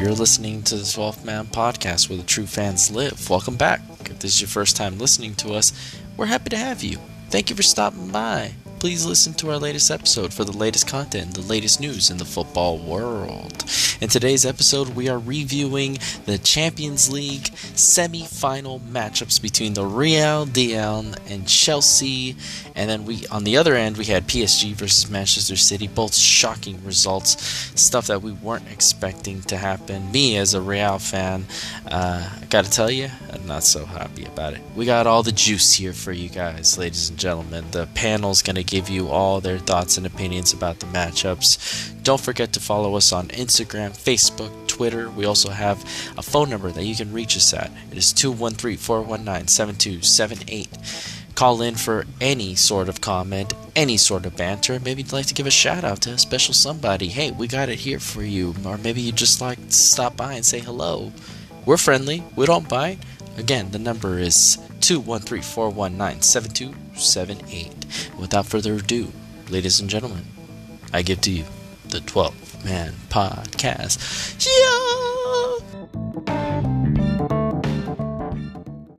You're listening to the 12th Man Podcast where the true fans live. Welcome back. If this is your first time listening to us, we're happy to have you. Thank you for stopping by. Please listen to our latest episode for the latest content, the latest news in the football world. In today's episode, we are reviewing the Champions League semi-final matchups between the Real DL and Chelsea. And then we, on the other end, we had PSG versus Manchester City. Both shocking results, stuff that we weren't expecting to happen. Me, as a Real fan, uh, I gotta tell you, I'm not so happy about it. We got all the juice here for you guys, ladies and gentlemen. The panel's gonna give you all their thoughts and opinions about the matchups. Don't forget to follow us on Instagram, Facebook, Twitter. We also have a phone number that you can reach us at. It is 213 419 7278. Call in for any sort of comment, any sort of banter. Maybe you'd like to give a shout out to a special somebody. Hey, we got it here for you. Or maybe you'd just like to stop by and say hello. We're friendly, we don't bite. Again, the number is 213 419 7278. Without further ado, ladies and gentlemen, I give to you the 12 Man Podcast. Yeah!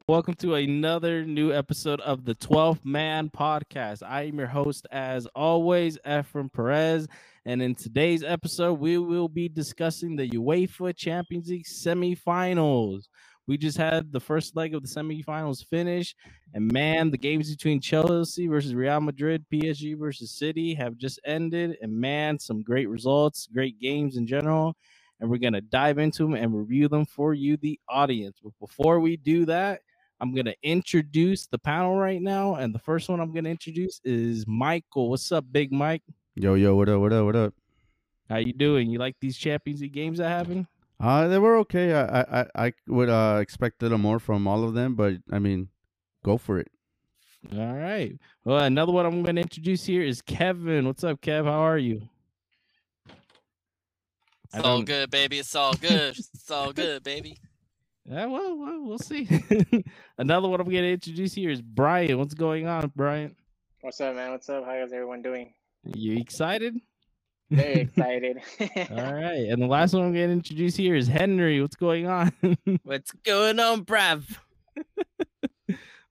Welcome to another new episode of the 12th Man Podcast. I am your host, as always, Efren Perez. And in today's episode, we will be discussing the UEFA Champions League semifinals. We just had the first leg of the semifinals finish, and man, the games between Chelsea versus Real Madrid, PSG versus City have just ended. And man, some great results, great games in general. And we're going to dive into them and review them for you, the audience. But before we do that, I'm going to introduce the panel right now. And the first one I'm going to introduce is Michael. What's up, Big Mike? Yo, yo, what up, what up, what up? How you doing? You like these Champions League games that happen? Uh, they were okay. I, I, I would uh expect a little more from all of them, but I mean, go for it. All right. Well, another one I'm going to introduce here is Kevin. What's up, Kev? How are you? It's all good, baby. It's all good. it's all good, baby. Yeah, well, well, we'll see. another one I'm going to introduce here is Brian. What's going on, Brian? What's up, man? What's up? How's everyone doing? You excited? Very excited. All right. And the last one I'm going to introduce here is Henry. What's going on? What's going on, bruv?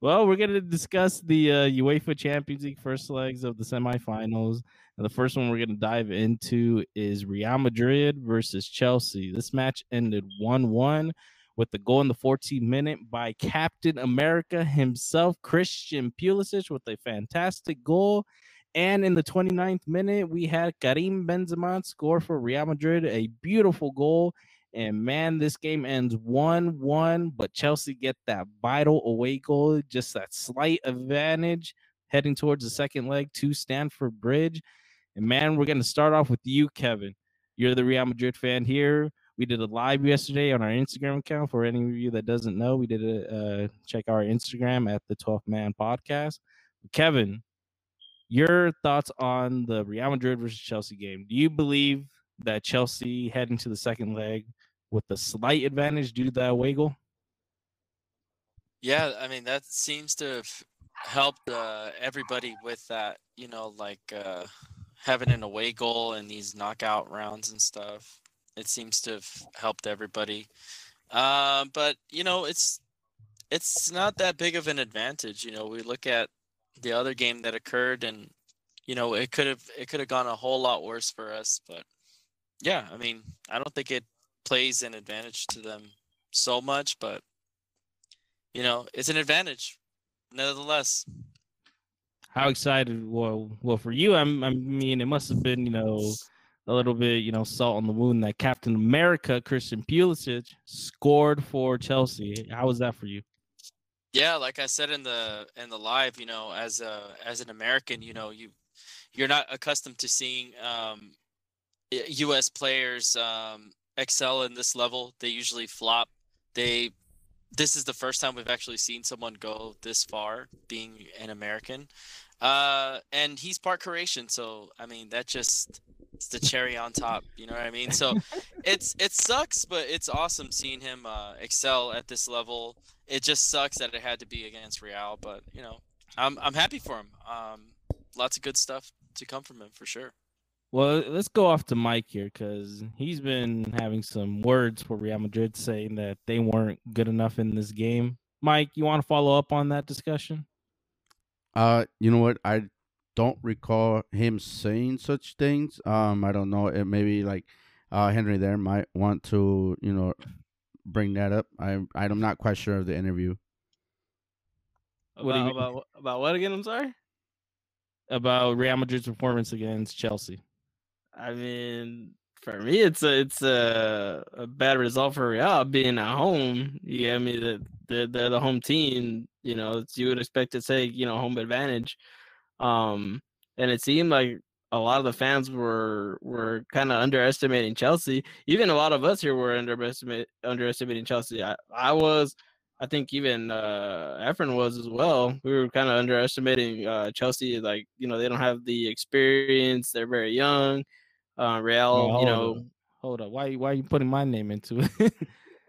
Well, we're going to discuss the uh, UEFA Champions League first legs of the semifinals. And the first one we're going to dive into is Real Madrid versus Chelsea. This match ended 1 1 with the goal in the 14th minute by Captain America himself, Christian Pulisic, with a fantastic goal. And in the 29th minute, we had Karim Benzema score for Real Madrid, a beautiful goal. And man, this game ends 1 1, but Chelsea get that vital away goal, just that slight advantage heading towards the second leg to Stamford Bridge. And man, we're going to start off with you, Kevin. You're the Real Madrid fan here. We did a live yesterday on our Instagram account. For any of you that doesn't know, we did a uh, check our Instagram at the 12th Man Podcast. Kevin, your thoughts on the Real Madrid versus Chelsea game? Do you believe that Chelsea heading to the second leg with a slight advantage due to that away goal? Yeah, I mean that seems to have helped uh, everybody with that. You know, like uh, having an away goal in these knockout rounds and stuff. It seems to have helped everybody. Uh, but you know, it's it's not that big of an advantage. You know, we look at the other game that occurred, and you know, it could have it could have gone a whole lot worse for us. But yeah, I mean, I don't think it plays an advantage to them so much, but you know, it's an advantage nevertheless. How excited? Well, well, for you, I'm, I mean, it must have been, you know, a little bit, you know, salt on the wound that Captain America, Christian Pulisic, scored for Chelsea. How was that for you? Yeah, like I said in the in the live, you know, as a as an American, you know, you you're not accustomed to seeing um US players um excel in this level. They usually flop. They this is the first time we've actually seen someone go this far being an American. Uh and he's part Croatian, so I mean that just it's the cherry on top, you know what I mean? So it's it sucks, but it's awesome seeing him uh, excel at this level. It just sucks that it had to be against Real, but you know, I'm I'm happy for him. Um, lots of good stuff to come from him for sure. Well, let's go off to Mike here because he's been having some words for Real Madrid saying that they weren't good enough in this game. Mike, you want to follow up on that discussion? Uh, you know what? I don't recall him saying such things. Um, I don't know. It maybe like uh Henry there might want to, you know, bring that up. I I'm not quite sure of the interview. What About, mean? about about what again? I'm sorry. About Real Madrid's performance against Chelsea. I mean, for me, it's a it's a, a bad result for Real being at home. You get me? That they're, they're the home team. You know, you would expect to take you know home advantage. Um, and it seemed like a lot of the fans were were kind of underestimating Chelsea. Even a lot of us here were underestimate underestimating Chelsea. I, I was. I think even uh Efren was as well. We were kind of underestimating uh Chelsea. Like you know they don't have the experience. They're very young. Uh, Real, Oh, you know, up. Hold up. Why why are you putting my name into it?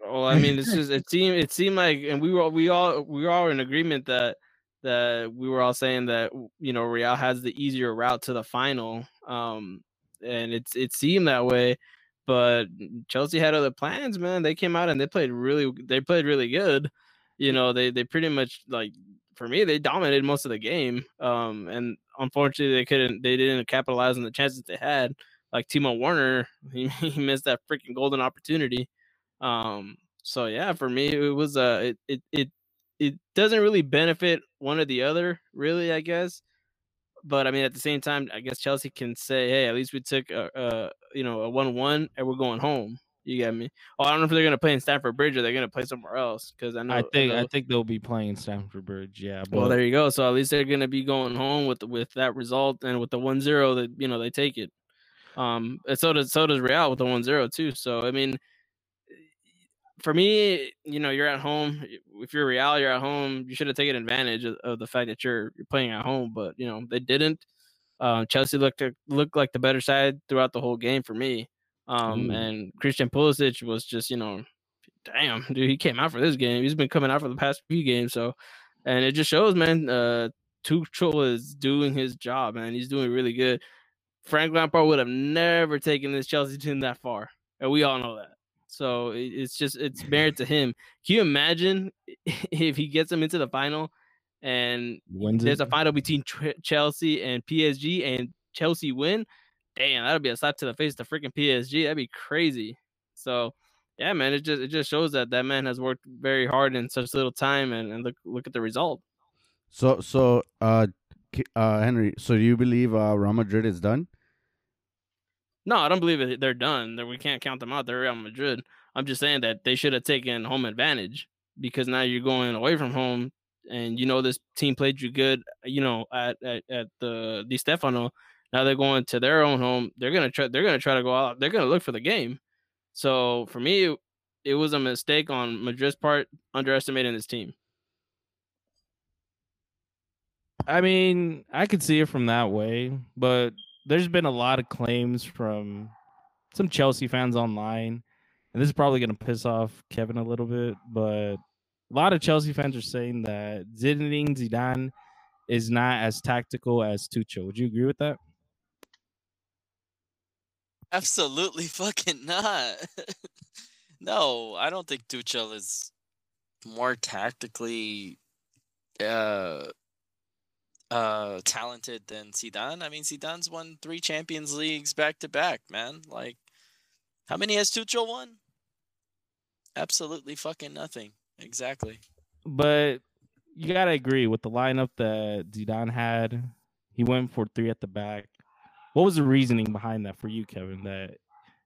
well, I mean, it's just it seemed it seemed like, and we were we all we were all in agreement that that we were all saying that you know Real has the easier route to the final, um, and it's it seemed that way, but Chelsea had other plans, man. They came out and they played really they played really good. You know, they they pretty much like for me they dominated most of the game, um, and unfortunately they couldn't they didn't capitalize on the chances they had. Like Timo Werner, he, he missed that freaking golden opportunity. Um, so yeah, for me, it was uh, it it it it doesn't really benefit one or the other, really, I guess. But I mean, at the same time, I guess Chelsea can say, hey, at least we took a, a you know a one-one, and we're going home. You get me? Oh, I don't know if they're gonna play in Stamford Bridge or they're gonna play somewhere else because I know. I think I think they'll be playing Stamford Bridge. Yeah. well, there you go. So at least they're gonna be going home with with that result and with the 1-0 that you know they take it. Um, and so does so does Real with the 1-0 too. So I mean, for me, you know, you're at home. If you're Real, you're at home. You should have taken advantage of, of the fact that you're you're playing at home, but you know they didn't. Uh, Chelsea looked looked like the better side throughout the whole game for me. Um, Ooh. and Christian Pulisic was just you know, damn dude, he came out for this game. He's been coming out for the past few games, so and it just shows, man. Uh, Tuchel is doing his job, man. He's doing really good. Frank Lampard would have never taken this Chelsea team that far, and we all know that. So it's just it's merit to him. Can you imagine if he gets him into the final, and wins there's it. a final between Ch- Chelsea and PSG, and Chelsea win? Damn, that'll be a slap to the face to freaking PSG. That'd be crazy. So, yeah, man, it just it just shows that that man has worked very hard in such little time, and, and look look at the result. So so uh uh Henry, so do you believe uh Real Madrid is done? No, I don't believe it. They're done. We can't count them out. They're Real Madrid. I'm just saying that they should have taken home advantage because now you're going away from home, and you know this team played you good. You know at at, at the Di Stefano. Now they're going to their own home. They're gonna try. They're gonna try to go out. They're gonna look for the game. So for me, it was a mistake on Madrid's part underestimating this team. I mean, I could see it from that way, but there's been a lot of claims from some Chelsea fans online, and this is probably going to piss off Kevin a little bit, but a lot of Chelsea fans are saying that Zinedine Zidane is not as tactical as Tuchel. Would you agree with that? Absolutely fucking not. no, I don't think Tuchel is more tactically uh uh talented than Zidane. I mean, Zidane's won 3 Champions Leagues back to back, man. Like how many has Tuchel won? Absolutely fucking nothing. Exactly. But you got to agree with the lineup that Zidane had. He went for three at the back. What was the reasoning behind that for you, Kevin? That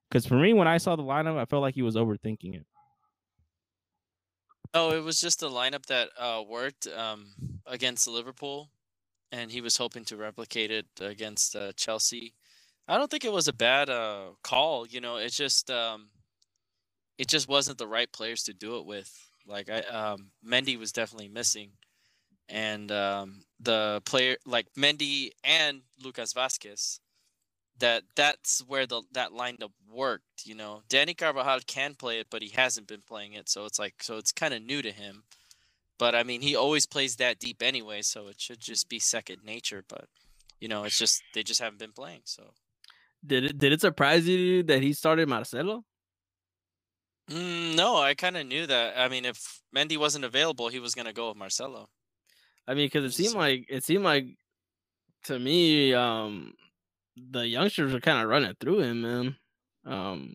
because for me, when I saw the lineup, I felt like he was overthinking it. Oh, it was just a lineup that uh, worked um, against Liverpool, and he was hoping to replicate it against uh, Chelsea. I don't think it was a bad uh, call. You know, it's just um, it just wasn't the right players to do it with. Like I, um, Mendy was definitely missing, and um, the player like Mendy and Lucas Vázquez. That that's where the that lineup worked. You know, Dani Carvajal can play it, but he hasn't been playing it, so it's like so it's kind of new to him. But I mean, he always plays that deep anyway, so it should just be second nature. But you know, it's just they just haven't been playing. So Did it did it surprise you that he started Marcelo? Mm, no, I kind of knew that. I mean, if Mendy wasn't available, he was gonna go with Marcelo. I mean, because it seemed So- like it seemed like to me, um, the youngsters were kind of running through him, man. Um,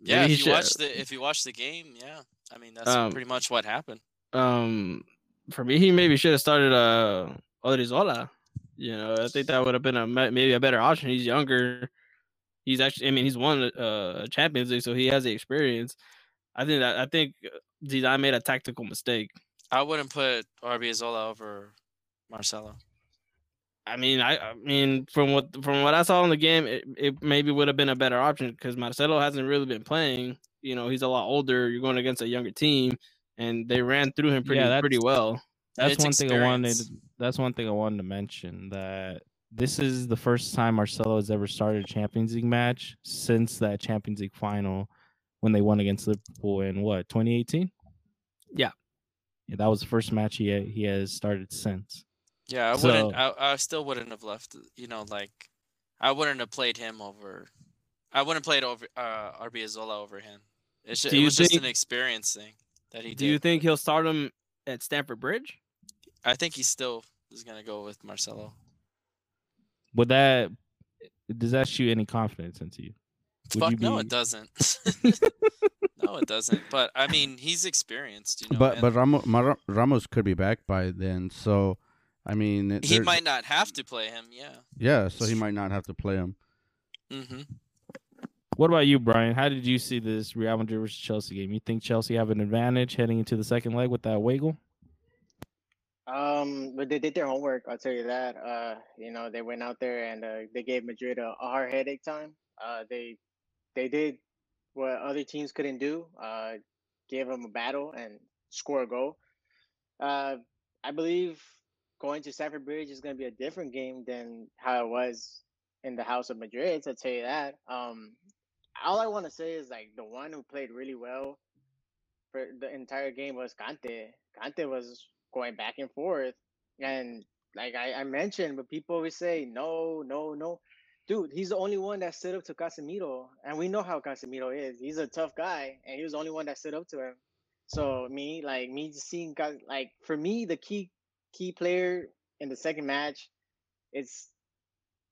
Yeah, if you should- watch the if you watch the game, yeah. I mean, that's Um, pretty much what happened. Um, for me, he maybe should have started uh Odriozola. You know, I think that would have been a maybe a better option. He's younger. He's actually, I mean, he's won uh, a Champions League, so he has the experience. I think that I think uh, Zidane made a tactical mistake. I wouldn't put Odriozola over Marcelo. I mean, I, I mean, from what from what I saw in the game, it, it maybe would have been a better option because Marcelo hasn't really been playing. You know, he's a lot older. You're going against a younger team, and they ran through him pretty Yeah, pretty well. That's It's one thing I wanted. That's one thing I wanted to mention that this is the first time Marcelo has ever started a Champions League match since that Champions League final when they won against Liverpool in what 2018. Yeah. yeah, that was the first match he he has started since. Yeah, I wouldn't. I, I still wouldn't have left. You know, like I wouldn't have played him over. I wouldn't have played over uh, Odriozola over him. It's just, it you was just an experience thing that he Do did. you think he'll start him at Stamford Bridge? I think he still is gonna go with Marcelo. Would that does that shoot any confidence into you? Would Fuck you no, it doesn't. no, it doesn't. But I mean, he's experienced. You know, but and but Ramos, Ramos could be back by then. So, I mean, he might not have to play him. Yeah. Yeah, so he might not have to play him. hmm What about you, Brian? How did you see this Real Madrid versus Chelsea game? You think Chelsea have an advantage heading into the second leg with that wiggle? Um, but they did their homework. I'll tell you that. Uh, you know, they went out there and uh, they gave Madrid a, a hard headache time. Uh, they they did what other teams couldn't do. Uh, gave them a battle and score a goal. Uh, I believe going to Stamford Bridge is going to be a different game than how it was in the House of Madrid. I'll tell you that. Um, all I want to say is like the one who played really well for the entire game was Kante. Kante was going back and forth, and like I, I mentioned, but people always say no, no, no. Dude, he's the only one that stood up to Casemiro, and we know how Casemiro is. He's a tough guy, and he was the only one that stood up to him. So me, like me, seeing like for me, the key key player in the second match, it's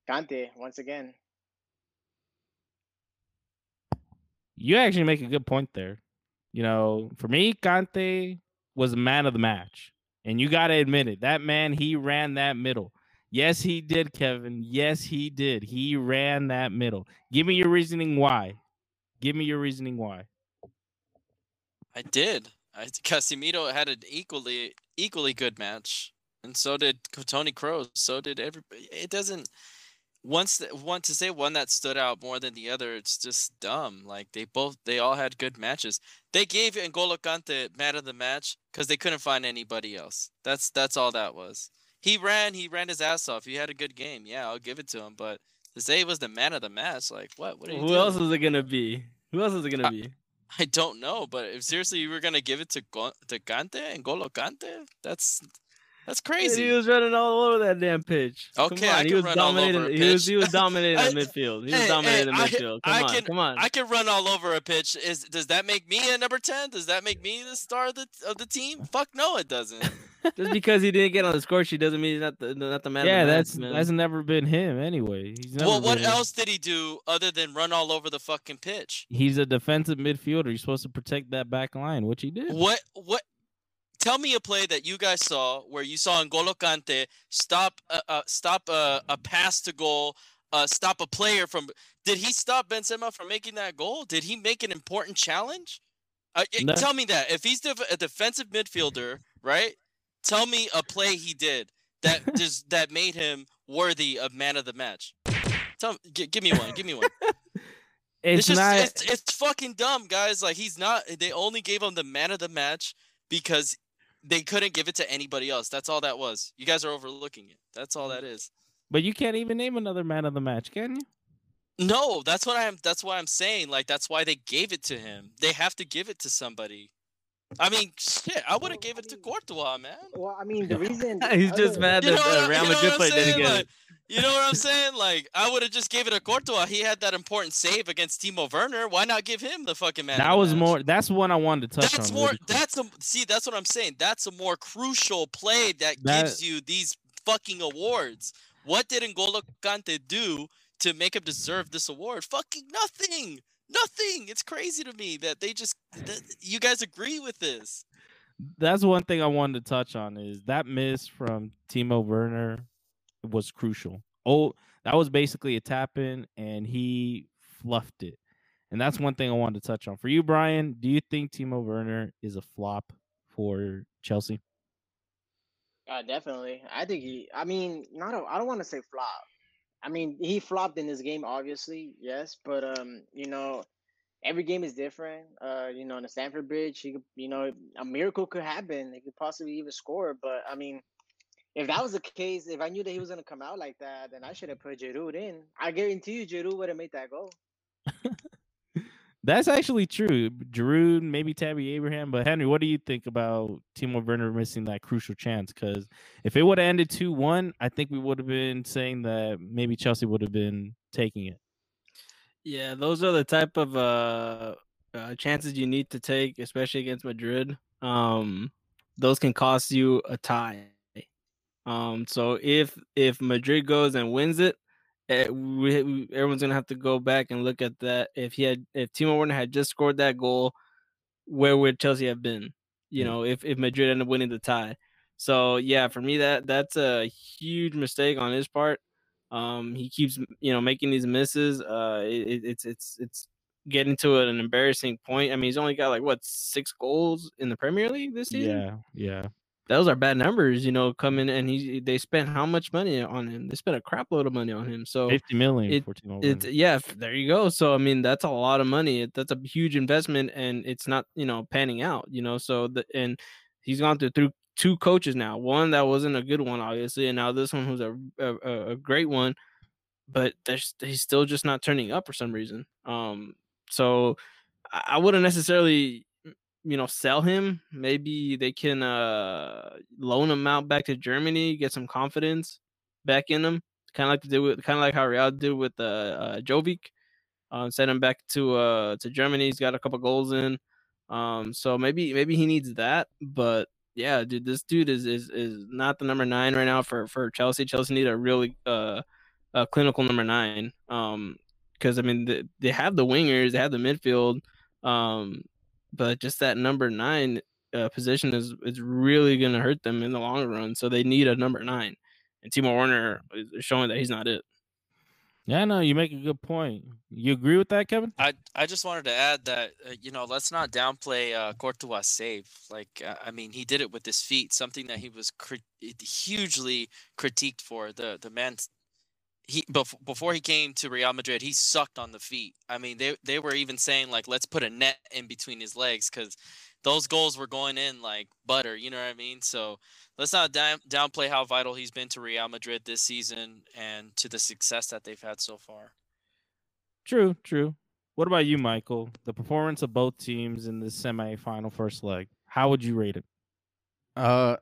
Kante once again. You actually make a good point there. You know, for me, Kante was the man of the match. And you got to admit it. That man, he ran that middle. Yes, he did, Kevin. Yes, he did. He ran that middle. Give me your reasoning why. Give me your reasoning why. I did. I Casemiro had an equally equally good match, and so did Tony Kroos. So did everybody. It doesn't. Once want to say one that stood out more than the other, it's just dumb. Like they both, they all had good matches. They gave N'Golo Kante man of the match because they couldn't find anybody else. That's that's all that was. He ran, he ran his ass off. He had a good game. Yeah, I'll give it to him. But to say he was the man of the match, like what? What? Are you Who doing? else is it gonna be? Who else is it gonna Uh, be? I don't know, but if seriously you were gonna give it to Go- to Kante N'Golo Kante, that's that's Dude, crazy. He was running all over that damn pitch. Okay, I on, he was run all over dominating. a He was he was dominating I- the midfield. He was hey, hey, dominating the I- midfield. Come I on, can- come on. I can run all over a pitch. Is does that make me a number ten? Does that make me the star of the of the team? Fuck no, it doesn't. Just because he didn't get on the score sheet doesn't mean he's not the not the man. yeah, of the that's match, man. that's never been him anyway. He's never well, what been- else did he do other than run all over the fucking pitch? He's a defensive midfielder. You're supposed to protect that back line, which he did. What what? Tell me a play that you guys saw where you saw N'Golo Kante stop uh, uh, stop a, a pass to goal, uh, stop a player from. Did he stop Benzema from making that goal? Did he make an important challenge? Uh, No. Tell me that if he's def- a defensive midfielder, right? Tell me a play he did that just that made him worthy of man of the match. Tell me, g- give me one. Give me one. It's, It's, just not. it's, it's fucking dumb, guys. Like he's not. They only gave him the man of the match because they couldn't give it to anybody else. That's all that was. You guys are overlooking it. That's all that is. but you can't even name another man of the match, can you? No, that's what I'm. That's why I'm saying. Like that's why they gave it to him. They have to give it to somebody. I mean, shit, I would have gave it to Courtois, man. Well, I mean, the reason He's just mad You that know what uh, Real you know Madrid what I'm played didn't saying? Like. You know what I'm saying? Like, I would have just gave it to Courtois. He had that important save against Timo Werner. Why not give him the fucking man? that was match? more. That's one I wanted to touch That's on. more. really quick. That's a see. That's what I'm saying. That's a more crucial play that, That- gives you these fucking awards. What did N'Golo Kante do to make him deserve this award? Fucking nothing. Nothing. It's crazy to me that they just. That you guys agree with this. that's one thing I wanted to touch on is that miss from Timo Werner was crucial. Oh, that was basically a tap in, and he fluffed it. And that's one thing I wanted to touch on. For you, Brian, do you think Timo Werner is a flop for Chelsea? Uh, definitely. I think he. I mean, not. A, I don't want to say flop. I mean, he flopped in this game, obviously, yes. But um, you know, every game is different. Uh, you know, on the Stamford Bridge, he could, you know, a miracle could happen. He could possibly even score. But I mean, if that was the case, if I knew that he was gonna come out like that, then I should have put Giroud in. I guarantee you, Giroud would have made that goal. That's actually true. Giroud, maybe Tammy Abraham, but Henry, what do you think about Timo Werner missing that crucial chance? Because if it would have ended two one, I think we would have been saying that maybe Chelsea would have been taking it. Yeah, those are the type of uh, uh, chances you need to take, especially against Madrid. Um, those can cost you a tie. Um, so if if Madrid goes and wins it, eh, we, we- everyone's gonna have to go back and look at that. If he had, if Timo Werner had just scored that goal, where would Chelsea have been? You know, if if Madrid ended up winning the tie. So yeah, for me that that's a huge mistake on his part. Um, he keeps you know making these misses. Uh, it- it's it's it's getting to an embarrassing point. I mean, he's only got like what six goals in the Premier League this season. Yeah, yeah. Those are bad numbers. You know, coming and he they spent how much money on him? They spent a crap load of money on him. So Fifty million it- it's yeah, there you go. So I mean, that's a lot of money. That's a huge investment, and it's not you know panning out. You know, so the and he's gone through through two coaches now. One that wasn't a good one, obviously, and now this one who's a a, a- great one. But there's he's still just not turning up for some reason. Um, so I wouldn't necessarily you know sell him. Maybe they can uh loan him out back to Germany, get some confidence back in him kind of like did with kind of like how Real did with uh, uh Jovic. Uh, send him back to uh to Germany. He's got a couple goals in. Um, so maybe maybe he needs that. But yeah, dude, this dude is is is not the number nine right now for for Chelsea. Chelsea need a really uh a clinical number nine. Um, because I mean they, they have the wingers, they have the midfield. Um, but just that number nine uh, position is is really gonna hurt them in the long run. So they need a number nine and Timo Werner is showing that he's not it. Yeah, no, you make a good point. You agree with that, Kevin? I I just wanted to add that uh, you know let's not downplay uh, Courtois' save. Like uh, I mean, he did it with his feet, something that he was crit- hugely critiqued for. The the man, he bef- before he came to Real Madrid, he sucked on the feet. I mean, they they were even saying like let's put a net in between his legs because those goals were going in like butter. You know what I mean? So let's not down, downplay how vital he's been to Real Madrid this season and to the success that they've had so far. True, true. What about you, Michael? The performance of both teams in the semifinal first leg. How would you rate it? Uh,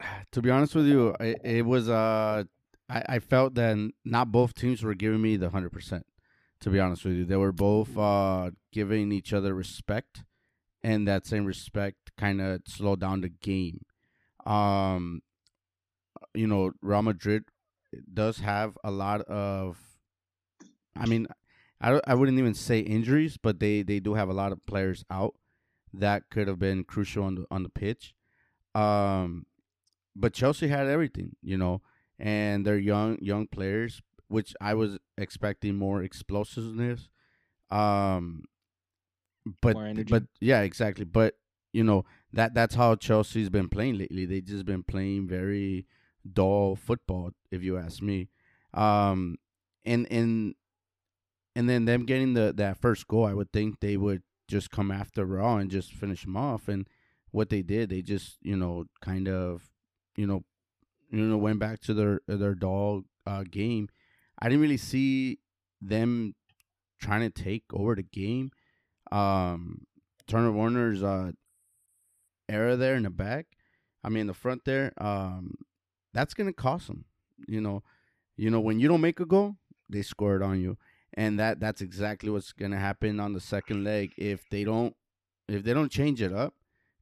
to be honest with you, it, it was uh, I, I felt that not both teams were giving me the hundred percent. To be honest with you, they were both uh giving each other respect, and that same respect kind of slowed down the game. Um, you know, Real Madrid does have a lot of, I mean, I I wouldn't even say injuries, but they they do have a lot of players out that could have been crucial on the on the pitch. Um, but Chelsea had everything, you know, and they're young young players, which I was expecting more explosiveness. Um, but More energy. but yeah, exactly. But you know that that's how Chelsea's been playing lately. They just been playing very dull football, if you ask me. Um, and and and then them getting the that first goal, I would think they would just come after Raw and just finish them off. And what they did, they just you know kind of you know you know went back to their their dog uh, game. I didn't really see them trying to take over the game. Um, Timo Werner's uh, era there in the back, I mean the front there, um, that's gonna cost them. You know, you know when you don't make a goal, they score it on you, and that that's exactly what's gonna happen on the second leg if they don't if they don't change it up.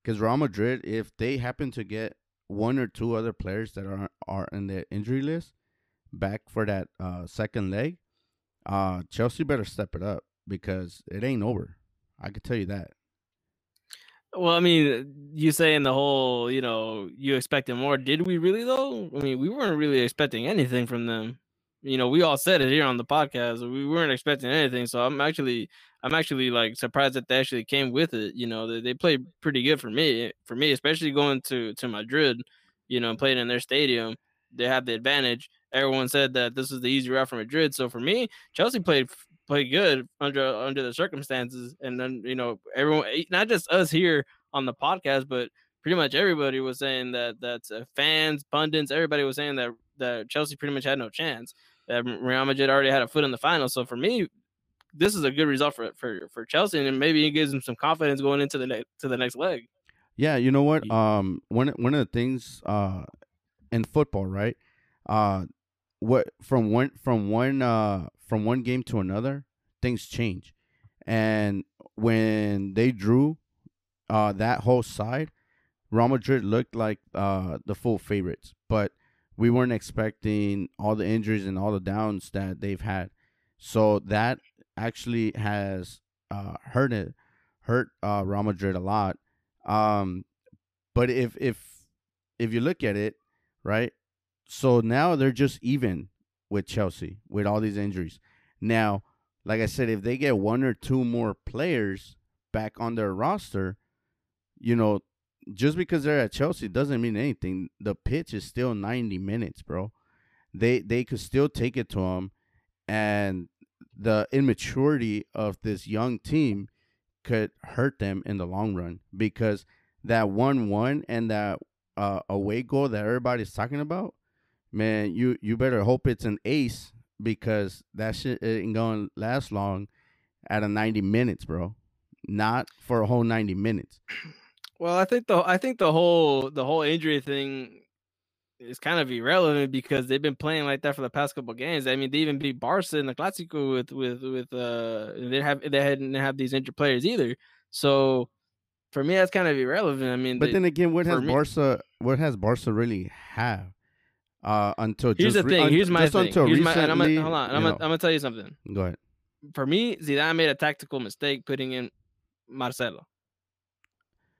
Because Real Madrid, if they happen to get one or two other players that are are in the injury list back for that uh, second leg, uh, Chelsea better step it up because it ain't over. I can tell you that. Well, I mean, you saying the whole, you know, you expected more. Did we really though? I mean, we weren't really expecting anything from them. You know, we all said it here on the podcast. We weren't expecting anything. So I'm actually, I'm actually like surprised that they actually came with it. You know, they, they played pretty good for me. For me, especially going to to Madrid, you know, playing in their stadium, they have the advantage. Everyone said that this was the easy route for Madrid. So for me, Chelsea played played good under under the circumstances, and then you know everyone, eh, not just us here on the podcast, but pretty much everybody was saying that that uh, fans, pundits, everybody was saying that that Chelsea pretty much had no chance. That Real Madrid already had a foot in the final. So for me, this is a good result for for for Chelsea, and maybe it gives them some confidence going into the next to the next leg. Yeah, you know what? Um, one one of the things uh in football, right? Uh, what from one from one uh from one game to another, things change, and when they drew, uh, that whole side, Real Madrid looked like uh the full favorites, but we weren't expecting all the injuries and all the downs that they've had. So that actually has uh, hurt it, hurt uh, Real Madrid a lot. Um, but if if if you look at it, right, so now they're just even with Chelsea with all these injuries. Now, like I said, if they get one or two more players back on their roster, you know, just because they're at Chelsea doesn't mean anything. The pitch is still 90 minutes, bro. They they could still take it to them, and the immaturity of this young team could hurt them in the long run because that one one and that uh, away goal that everybody's talking about, man, you you better hope it's an ace because that shit ain't gonna last long at a 90 minutes, bro. Not for a whole 90 minutes. Well, I think the I think the whole the whole injury thing is kind of irrelevant because they've been playing like that for the past couple games. I mean, they even beat Barca in the Clásico with with with uh they have they hadn't have these injured players either. So for me, that's kind of irrelevant. I mean, But they- then again, what has me- Barca what has Barca really have? Uh until here's just the thing. un- Here's my thing. until Here's my, and I'm recently, gonna, hold on. I'm gonna. I'm gonna tell you something. Go ahead. For me, Zidane made a tactical mistake putting in Marcelo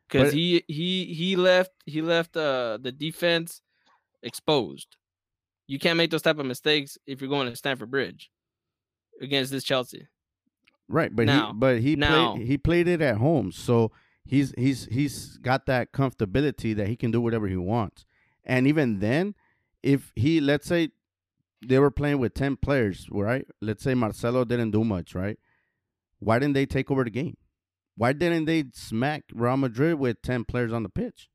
because he he he left he left uh the defense exposed. You can't make those type of mistakes if you're going to Stamford Bridge against this Chelsea. Right, but Now- he but he now- played he played it at home, so he's he's he's got that comfortability that he can do whatever he wants. And even then, if he let's say they were playing with ten players, right? Let's say Marcelo didn't do much, right? Why didn't they take over the game? Why didn't they smack Real Madrid with ten players on the pitch?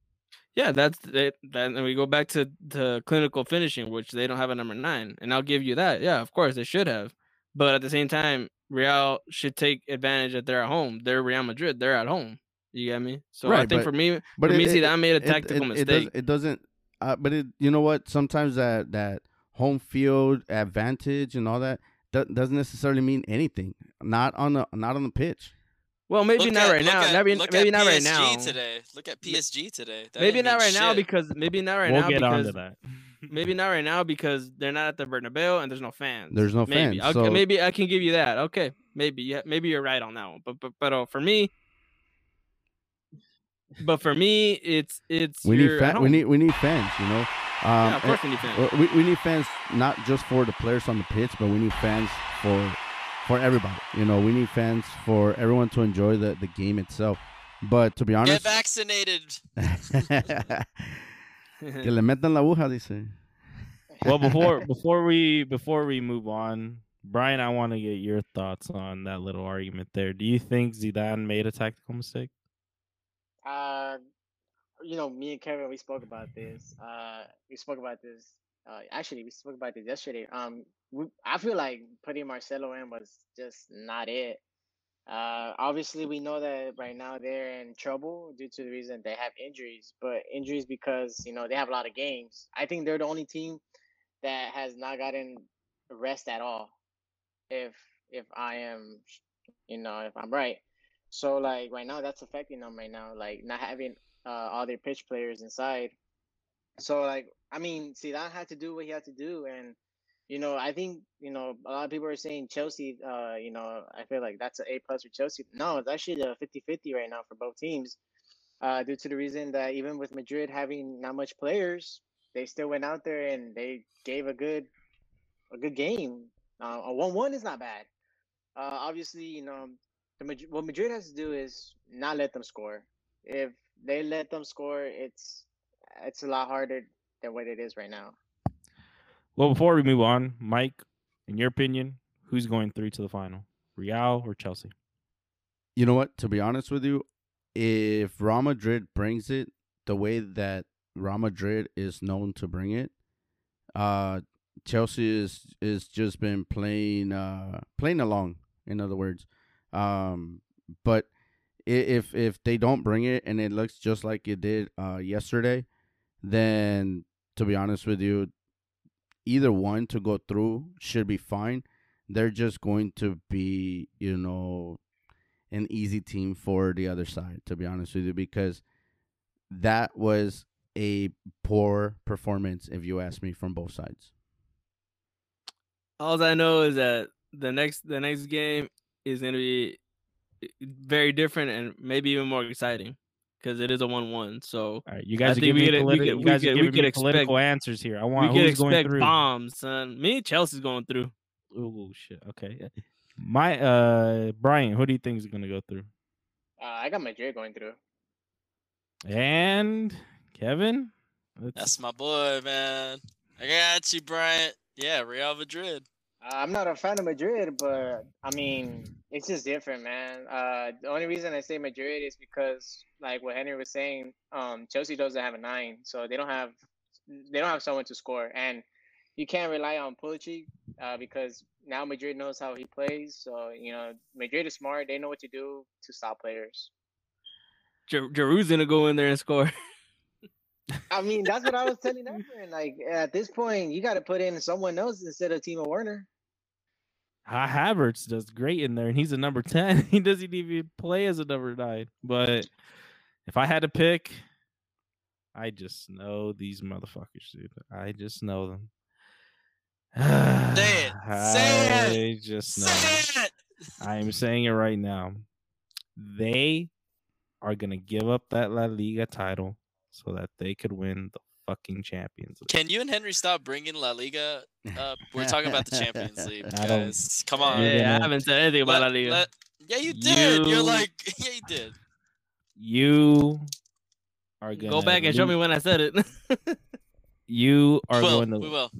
Yeah, that's it. Then we go back to the clinical finishing, which they don't have a number nine, and I'll give you that. Yeah, of course they should have, but at the same time, Real should take advantage that they're at home. They're Real Madrid. They're at home. You get me? So I think but- for me, But for it- me, it- I made a tactical it, it, mistake. does, it doesn't. Uh, but it, you know what? Sometimes that that home field advantage and all that doesn't necessarily mean anything. Not on the not on the pitch. Well, maybe Look not at- right now. at- maybe maybe at not right now. Today, look at PSG today. That Maybe didn't not mean right now because maybe not right we'll now get because onto that. maybe not right now because they're not at the Bernabeu and there's no fans. There's no maybe. fans, Okay, so- maybe I can give you that. Okay, maybe yeah, maybe you're right on that one. But but but uh, for me, but for me, it's it's We you're need at fa- we need we need fans. You know. Um, yeah, of and- course we need fans. we, we need fans not just for the players on the pitch, but we need fans for for everybody. You know, we need fans for everyone to enjoy the, the game itself. But to be Get honest, vaccinated. que le metan la aguja, dice. well, before before we before we move on, Brian, I want to get your thoughts on that little argument there. Do you think Zidane made a tactical mistake? Uh, you know, me and Kevin, we spoke about this. Uh, we spoke about this. Uh, actually, we spoke about this yesterday. Um, we, I feel like putting Marcelo in was just not it. Uh, obviously, we know that right now they're in trouble due to the reason they have injuries, but injuries because you know they have a lot of games. I think they're the only team that has not gotten rest at all. If if I am, you know, if I'm right. So like right now, that's affecting them right now. Like not having uh, all their pitch players inside. So like I mean, Zidane had to do what he had to do, and you know I think you know a lot of people are saying Chelsea. Uh, you know I feel like that's an A plus for Chelsea. No, it's actually a 50-50 right now for both teams. Uh, due to the reason that even with Madrid having not much players, they still went out there and they gave a good a good game. Uh, a one-one is not bad. Uh, obviously, you know the what Madrid has to do is not let them score. If they let them score, it's it's a lot harder than what it is right now. Well, before we move on, Mike, in your opinion, who's going three to the final, Real or Chelsea? You know what? To be honest with you, if Real Madrid brings it the way that Real Madrid is known to bring it, uh, Chelsea is is just been playing uh playing along. In other words, um, but if if they don't bring it and it looks just like it did uh yesterday, then to be honest with you, either one to go through should be fine. They're just going to be, you know, an easy team for the other side, to be honest with you, because that was a poor performance, if you ask me, from both sides. All I know is that the next the next game is going to be eh, very different and maybe even more exciting because it is a one-one. So all right, you guys are giving me, politi- you guys are giving me expect, political answers here. I want we can expect bombs, son. Me and Chelsea's going through. Oh shit. Okay. My uh Brian, who do you think is gonna go through? Uh, I got Madrid going through. And Kevin? Let's... That's my boy, man. I got you, Bryant. Yeah, Real Madrid. I'm not a fan of Madrid, but I mean, it's just different, man. Uh, the only reason I say Madrid is because, like what Henry was saying, um, Chelsea doesn't have a nine, so they don't have they don't have someone to score, and you can't rely on Pulisic uh, because now Madrid knows how he plays. So you know, Madrid is smart; they know what to do to stop players. Giroud's gonna go in there and score. I mean, that's what I was telling Efren. Like at this point, you got to put in someone else instead of Timo Werner. Havertz does great in there, and he's a number ten. he doesn't even play as a number nine. But if I had to pick, I just know these motherfuckers, dude. I just know them. Say it. Say I it. just know. Say it. I am saying it right now. They are gonna give up that La Liga title so that they could win the fucking Champions League. Can you and Henry stop bringing La Liga up? We're talking about the Champions League, guys. Come on. Yeah, gonna- I haven't said anything about La Liga. let- yeah, you did. You... are like, yeah, you did. You are gonna Go back and show me when I said it. You are we will. going to We will.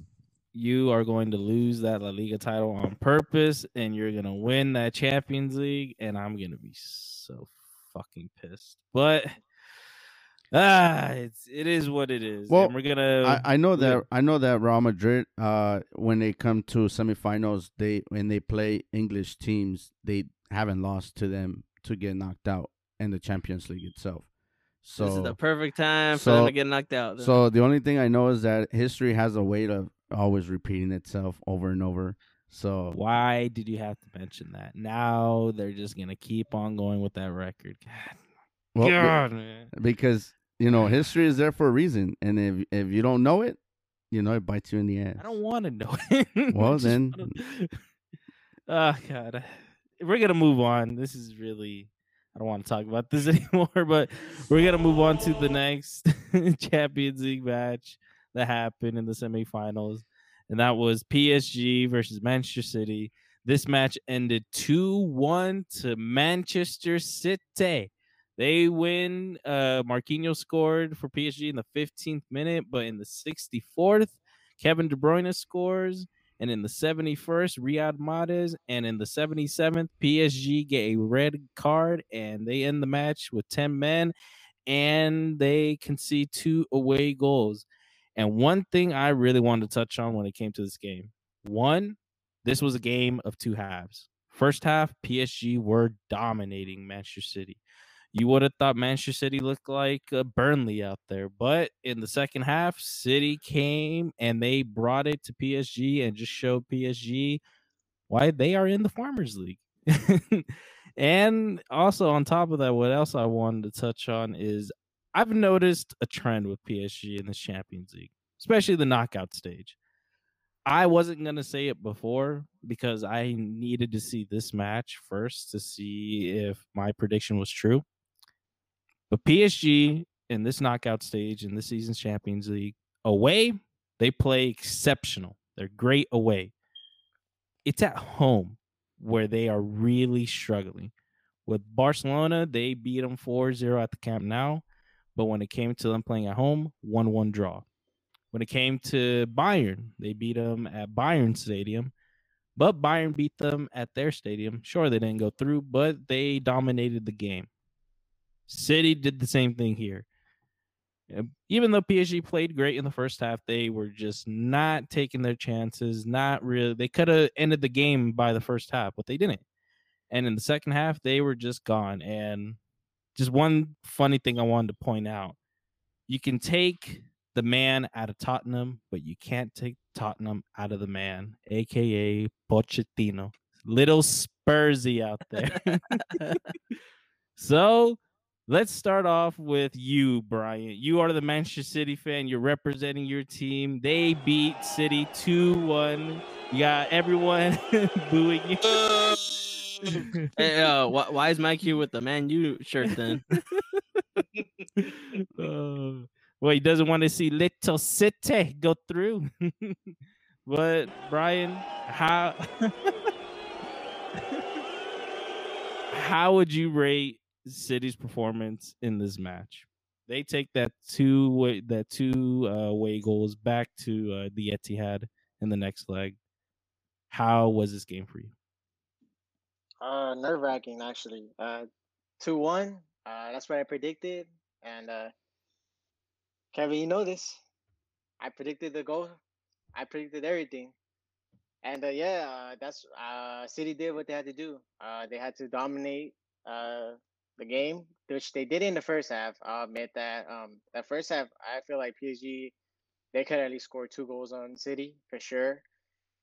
you are going to lose that La Liga title on purpose, and you're gonna win that Champions League, and I'm gonna be so fucking pissed. But ah, it's it is what it is. Well, and we're gonna. I, I know yeah. that I know that Real Madrid, uh, when they come to semifinals, they when they play English teams, they haven't lost to them to get knocked out in the Champions League itself. So this is the perfect time for them to get knocked out. So the only thing I know is that history has a way of always repeating itself over and over. So Why did you have to mention that? Now they're just gonna keep on going with that record. God, well, God, man. because you know history is there for a reason, and if if you don't know it, you know it bites you in the ass. I don't want to know it. Well, then- wanna- oh God, we're gonna move on. This is really. I don't want to talk about this anymore, but we're gonna move on to the next Champions League match that happened in the semifinals, and that was PSG versus Manchester City. This match ended 2-1 to Manchester City. They win. Uh, Marquinhos scored for PSG in the 15th minute, but in the 64th, Kevin De Bruyne scores. And in the 71st, Riyad Mahrez. And in the 77th, PSG get a red card and they end the match with 10 men and they concede two away goals. And one thing I really wanted to touch on when it came to this game one, this was a game of two halves. First half, PSG were dominating Manchester City. You would have thought Manchester City looked like uh, Burnley out there, but in the second half, City came and they brought it to PSG and just showed PSG why they are in the Farmers League. and also on top of that, what else I wanted to touch on is I've noticed a trend with PSG in the Champions League, especially the knockout stage. I wasn't going to say it before because I needed to see this match first to see if my prediction was true. But PSG in this knockout stage in this season's Champions League away, they play exceptional. They're great away. It's at home where they are really struggling. With Barcelona, they beat them 4 0 at the Camp Nou. But when it came to them playing at home, 1 1 draw. When it came to Bayern, they beat them at Bayern Stadium. But Bayern beat them at their stadium. Sure, they didn't go through, but they dominated the game. City did the same thing here. Uh, even though PSG played great in the first half, they were just not taking their chances. Not really. They could have ended the game by the first half, but they didn't. And in the second half, they were just gone. And just one funny thing I wanted to point out you can take the man out of Tottenham, but you can't take Tottenham out of the man, aka Pochettino. Little Spursy out there. so Let's start off with you, Brian. You are the Manchester City fan. You're representing your team. They beat City 2 1. You got everyone booing you. hey, uh, why, why, is Mike here with the Man U shirt then? uh, well, he doesn't want to see Little City go through. but, Brian, how. how would you rate City's performance in this match. They take that two way that two uh, way goals back to uh, the Etihad in the next leg. How was this game for you? Uh, nerve wracking actually. Uh, two one. Uh, that's what I predicted, and uh, Kevin, you know this. I predicted the goal. I predicted everything, and uh, yeah, uh, that's uh, City did what they had to do. Uh, they had to dominate uh, the game, which they did in the first half. I'll admit that. Um, that first half, I feel like PSG they could at least score two goals on City for sure.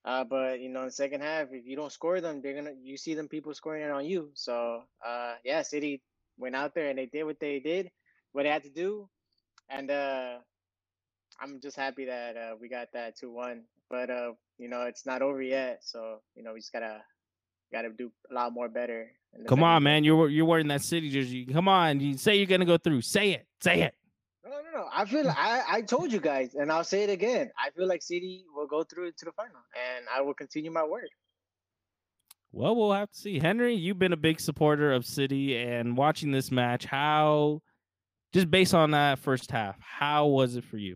Uh, but you know, in the second half, if you don't score them, they're gonna you see them people scoring it on you. So uh, yeah, City went out there and they did what they did, what they had to do, and uh, I'm just happy that uh, we got that two one. But uh, you know, it's not over yet, so you know we just gotta gotta do a lot more better Come on, man. You're you're wearing that city jersey. Come on. You say you're gonna go through. Say it. Say it. No, no, no. I feel like I, I told you guys, and I'll say it again. I feel like City will go through to the final, and I will continue my work. Well, we'll have to see. Henry, you've been a big supporter of City, and watching this match, how, just based on that first half, how was it for you?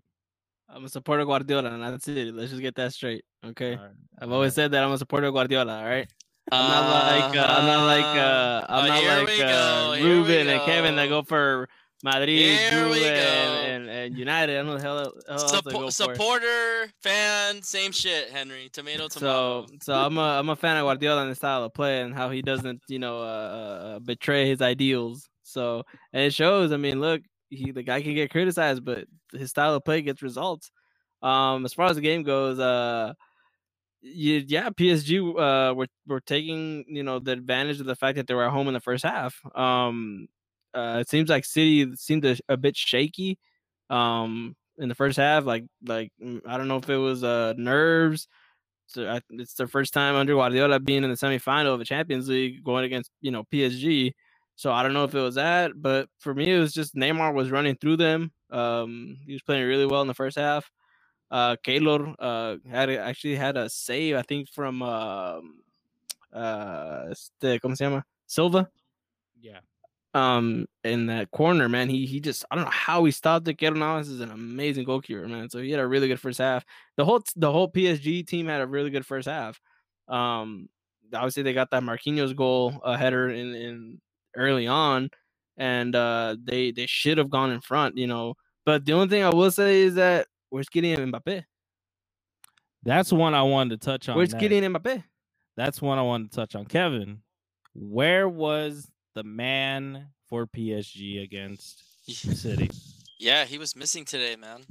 I'm a supporter of Guardiola, and that's it. Let's just get that straight, okay? Right. I've always said that I'm a supporter of Guardiola. All right. I'm not like uh, I'm not like uh, I'm uh, not like uh, Ruben and Kevin that go for Madrid, and, and, and, United. I don't know the hell, hell Suppo- supporter, fan, same shit. Henry, tomato, tomato. So, so I'm a I'm a fan of Guardiola and the style of play and how he doesn't, you know, uh, uh, betray his ideals. So, and it shows. I mean, look, he the guy can get criticized, but his style of play gets results. Um, as far as the game goes, uh yeah, PSG uh, were were taking you know the advantage of the fact that they were at home in the first half. Um, uh, it seems like City seemed a, a bit shaky um, in the first half. Like like mm, I don't know if it was uh, nerves. So it's their first time under Guardiola being in the semifinal of the Champions League, going against you know PSG. So I don't know if it was that, but for me, it was just Neymar was running through them. Um, he was playing really well in the first half. Uh, Keylor uh, had actually had a save, I think, from uh, uh, este, ¿cómo se llama? Silva. Yeah. Um, in that corner, man, he he just I don't know how he stopped it. Keylor is an amazing goalkeeper, man. So he had a really good first half. The whole the whole PSG team had a really good first half. Um, obviously they got that Marquinhos goal uh, header in in early on, and uh, they they should have gone in front, you know. But the only thing I will say is that Where's Kylian Mbappe? That's one I wanted to touch on. Where's Kylian Mbappe? That's one I wanted to touch on. Kevin, where was the man for PSG against City? Yeah, he was missing today, man.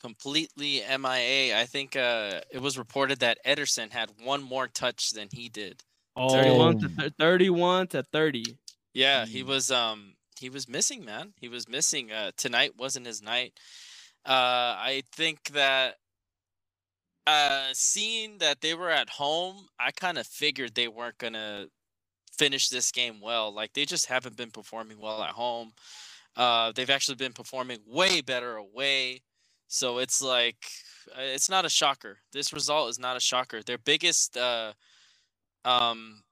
Completely MIA. I think uh, it was reported that Ederson had one more touch than he did. Oh, 31 to thir- 31 to 30. Yeah, he Mm. was um he was missing, man. He was missing. Uh tonight wasn't his night. Uh I think that uh seeing that they were at home, I kind of figured they weren't to finish this game well. Like they just haven't been performing well at home. Uh they've actually been performing way better away. So it's like uh, it's not a shocker. This result is not a shocker. Their biggest uh um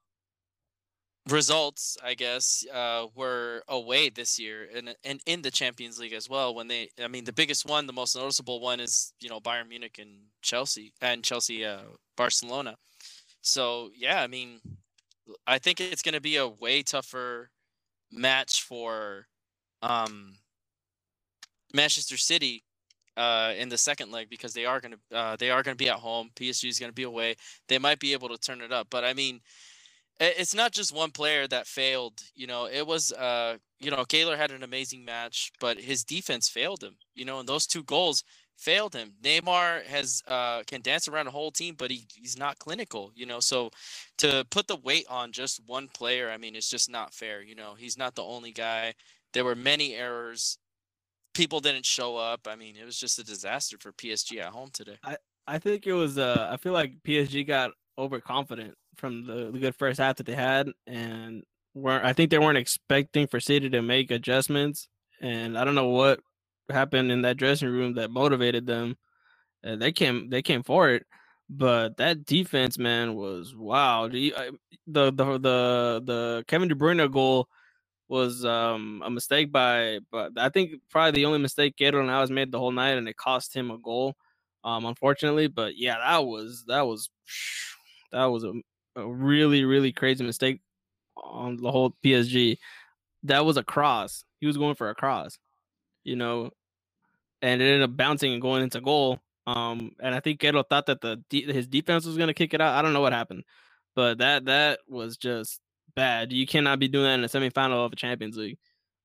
results, I guess, uh, were away this year and and in the Champions League as well. When they, I mean, the biggest one, the most noticeable one is you know Bayern Munich and Chelsea and Chelsea, uh, Barcelona. So yeah, I mean, I think it's going to be a way tougher match for um, Manchester City uh, in the second leg because they are going to uh, they are going to be at home. PSG is going to be away. They might be able to turn it up, but I mean, it's not just one player that failed. You know, it was uh, you know, Keylor had an amazing match, but his defense failed him. You know, and those two goals failed him. Neymar has uh can dance around a whole team, but he, he's not clinical. You know, so to put the weight on just one player, I mean, it's just not fair. You know, he's not the only guy. There were many errors. People didn't show up. I mean, it was just a disaster for PSG at home today. I, I think it was uh I feel like PSG got overconfident from the, the good first half that they had and weren't I think they weren't expecting for City to make adjustments and I don't know what happened in that dressing room that motivated them. Uh, they came they came for it, but that defense man was wow. The the the the Kevin De Bruyne goal was um a mistake by but I think probably the only mistake Gator and I was made the whole night and it cost him a goal um unfortunately but yeah that was that was that was a, a really really crazy mistake on the whole PSG that was a cross. He was going for a cross you know and it ended up bouncing and going into goal. Um and I think Gato thought that the his defense was going to kick it out. I don't know what happened but that that was just bad. You cannot be doing that in a semifinal of a Champions League.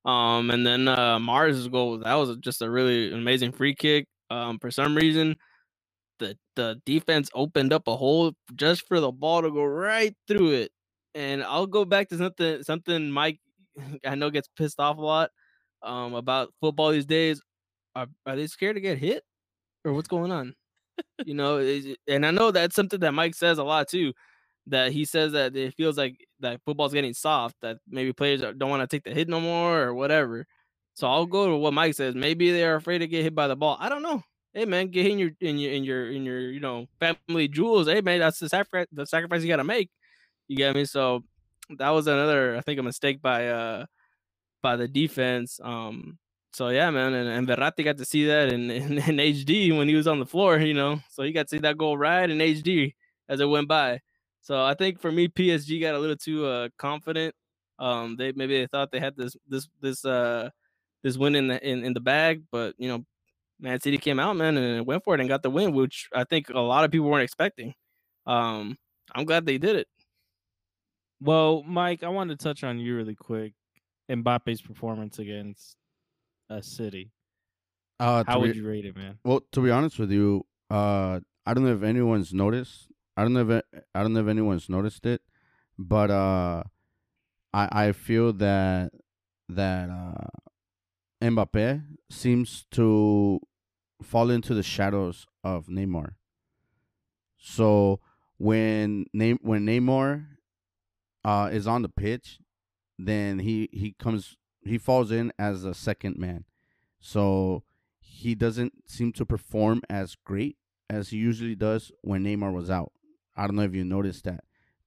Um and then uh Mahrez' goal that was just a really amazing free kick. Um for some reason the defense opened up a hole just for the ball to go right through it. And I'll go back to something something Mike I know gets pissed off a lot um about football these days. Are are they scared to get hit? Or what's going on? you know, it- and I know that's something that Mike says a lot too. That he says that it feels like that football's getting soft, that maybe players don't want to take the hit no more or whatever. So I'll go to what Mike says. Maybe they're afraid to get hit by the ball. I don't know hey man, get in your in your in your in your you know family jewels. Hey man, that's the sacrifice the sacrifice you gotta make. You get me? So that was another I think a mistake by uh by the defense. Um so yeah, man, and, and Verratti got to see that in, in, in HD when he was on the floor, you know. So he got to see that goal right in HD as it went by. So I think for me, PSG got a little too uh confident. Um they maybe they thought they had this this this uh this win in the in, in the bag, but you know, Man City came out, man, and went for it and got the win, which I think a lot of people weren't expecting. Um, I'm glad they did it. Well, Mike, I wanted to touch on you really quick. Mbappe's performance against a City. Uh, to How be- would you rate it, man? Well, to be honest with you, uh, I don't know if anyone's noticed. I don't know if I don't know if anyone's noticed it, but uh, I I feel that that uh, Mbappe seems to fall into the shadows of Neymar. So when Ney- when Neymar uh, is on the pitch, then he he comes he falls in as a second man. So he doesn't seem to perform as great as he usually does when Neymar was out. I don't know if you noticed that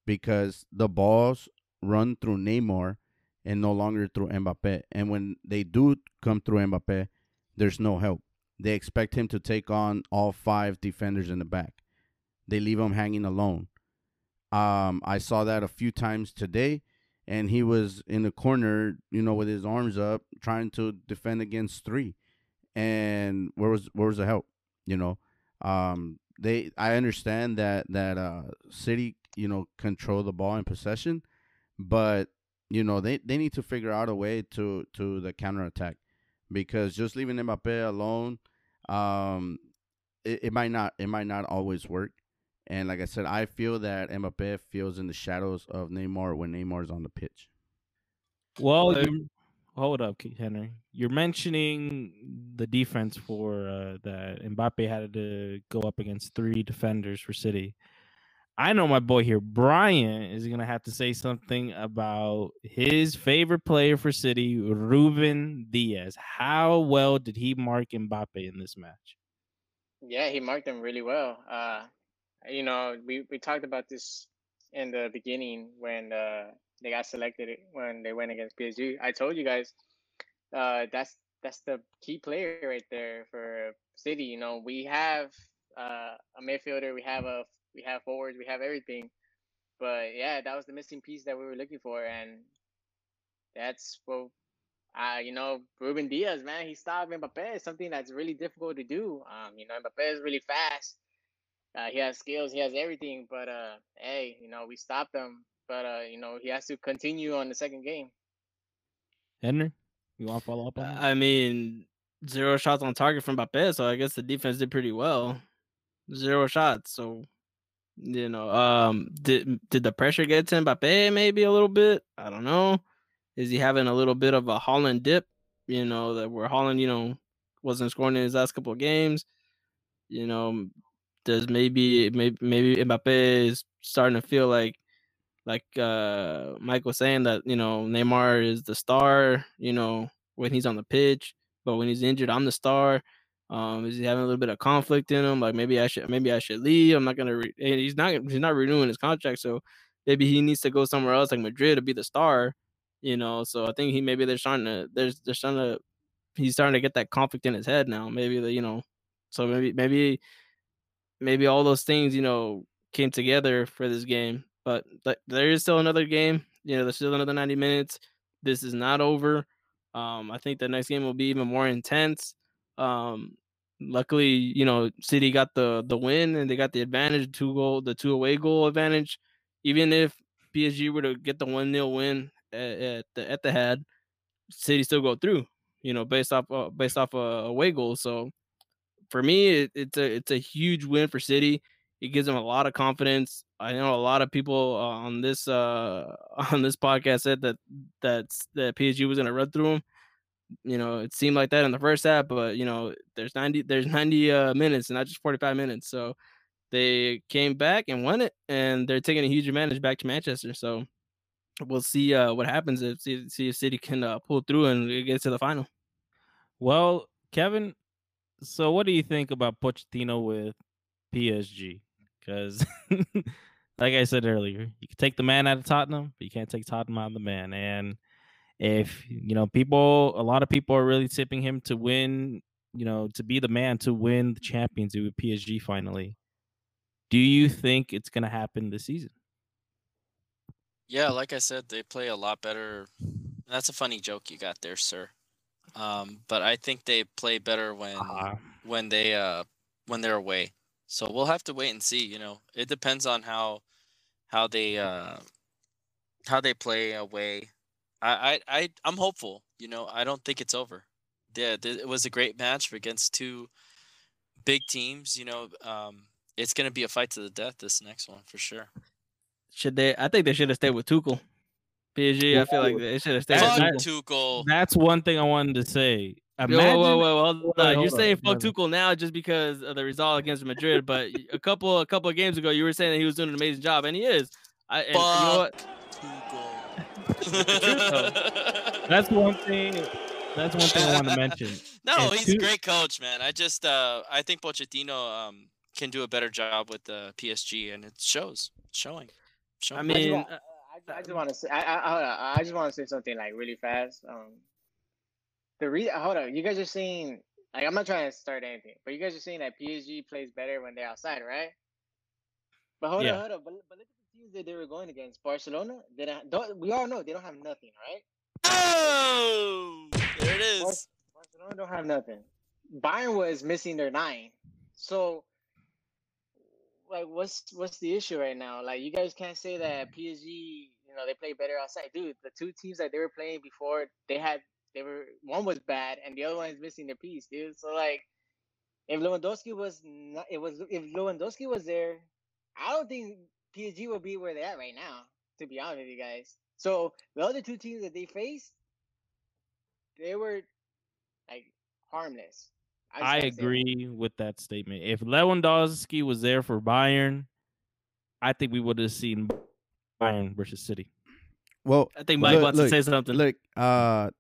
because the balls run through Neymar and no longer through Mbappe. And when they do come through Mbappe, there's no help. They expect him to take on all five defenders in the back. They leave him hanging alone. Um, I saw that a few times today, and he was in the corner, you know, with his arms up, trying to defend against three and where was where was the help? You know, um, they I understand that that uh City you know, control the ball in possession, but you know they, they need to figure out a way to to the counter attack because just leaving Mbappe alone, um, it, it might not it might not always work. And like I said, I feel that Mbappe feels in the shadows of Neymar when Neymar is on the pitch. Well, you, hold up, Henry. You're mentioning the defense for uh, that Mbappe had to go up against three defenders for City. I know my boy here, Brian, is gonna have to say something about his favorite player for City, Ruben Dias. How well did he mark Mbappe in this match? Yeah, he marked him really well. Uh, you know, we, we talked about this in the beginning when uh, they got selected when they went against PSG. I told you guys uh, that's that's the key player right there for City. You know, we have uh, a midfielder, we have a we have forwards, we have everything. But yeah, that was the missing piece that we were looking for, and that's what uh, you know, Ruben Dias, man, he stopped Mbappe. Something that's really difficult to do. Um, you know, Mbappe is really fast. Uh, he has skills, he has everything. But uh, hey, you know, we stopped him. But uh, you know, he has to continue on the second game. Henry, you want to follow up on that? I mean, zero shots on target from Mbappe, so I guess the defense did pretty well. Zero shots, so you know, um, did did the pressure get to Mbappe maybe a little bit? I don't know. Is he having a little bit of a Haaland dip? You know that where Haaland, you know, wasn't scoring in his last couple of games. You know, does maybe maybe maybe Mbappe is starting to feel like like uh Mike was saying that you know Neymar is the star. You know when he's on the pitch, but when he's injured, I'm the star. Um, is he having a little bit of conflict in him? Like maybe I should maybe I should leave. I'm not gonna. Re- he's not he's not renewing his contract, so maybe he needs to go somewhere else like Madrid to be the star you know. So I think he maybe they're trying to there's they're trying to he's starting to get that conflict in his head now. Maybe the you know, so maybe maybe maybe all those things you know came together for this game. But th- there is still another game. You know, there's still another 90 minutes. This is not over. Um, I think the next game will be even more intense. Um, luckily, you know, City got the the win and they got the advantage, two goal, the two away goal advantage. Even if PSG were to get the one 0 win, at, the Etihad, City still go through. You know, based off uh, based off a away goal. So for me, it, it's a it's a huge win for City. It gives them a lot of confidence. I know a lot of people uh, on this uh, on this podcast said that that's that PSG was going to run through them. You know, it seemed like that in the first half, but you know, there's 90 there's 90 uh, minutes and not just 45 minutes. So they came back and won it, and they're taking a huge advantage back to Manchester. So we'll see uh, what happens if see, see if City can uh, pull through and get to the final. Well, Kevin, so what do you think about Pochettino with PSG? Because, like I said earlier, you can take the man out of Tottenham, but you can't take Tottenham out of the man. And if you know people, a lot of people are really tipping him to win. You know, to be the man to win the Champions League with PSG finally. Do you think it's going to happen this season? Yeah, like I said, they play a lot better. That's a funny joke you got there, sir. Um, but I think they play better when uh-huh. when they uh when they're away. So we'll have to wait and see. You know, it depends on how how they uh how they play away. I I, I I'm hopeful. You know, I don't think it's over. Yeah, it was a great match against two big teams. You know, um, it's gonna be a fight to the death. This next one for sure. Should they? I think they should have stayed with Tuchel. PSG, I feel like they should have stayed fuck with Tuchel. Tuchel. That's one thing I wanted to say. Imagine, whoa, whoa, whoa, whoa, whoa. You're saying fuck Tuchel now just because of the result against Madrid, but a couple a couple of games ago you were saying that he was doing an amazing job, and he is. I, and, fuck you know Tuchel. That's one thing. That's one thing I want to mention. no, and he's a great coach, man. I just uh I think Pochettino um can do a better job with the PSG, and it shows. It's showing. I mean, uh, I, I, I just want to say, I, I, I just want to say something like really fast. Um, the reason, hold on, you guys are seeing like, I'm not trying to start anything, but you guys are seeing that PSG plays better when they're outside, right? But hold yeah. on, hold on, but, but look that they were going against. Barcelona, they don't, don't we all know they don't have nothing, right? Oh, there it is. Barcelona don't have nothing. Bayern was missing their nine, so like what's what's the issue right now? Like you guys can't say that PSG, you know, they play better outside. Dude, the two teams that they were playing before, they had they were one was bad and the other one is missing their piece, dude. So like if Lewandowski was not, it was if Lewandowski was there, I don't think PSG will be where they're at right now. To be honest with you guys, so the other two teams that they faced, they were like harmless. just I gotta that. agree with that statement. If Lewandowski was there for Bayern, I think we would have seen Bayern versus City. Well, I think Mike look- wants look, to say something. Look, uh,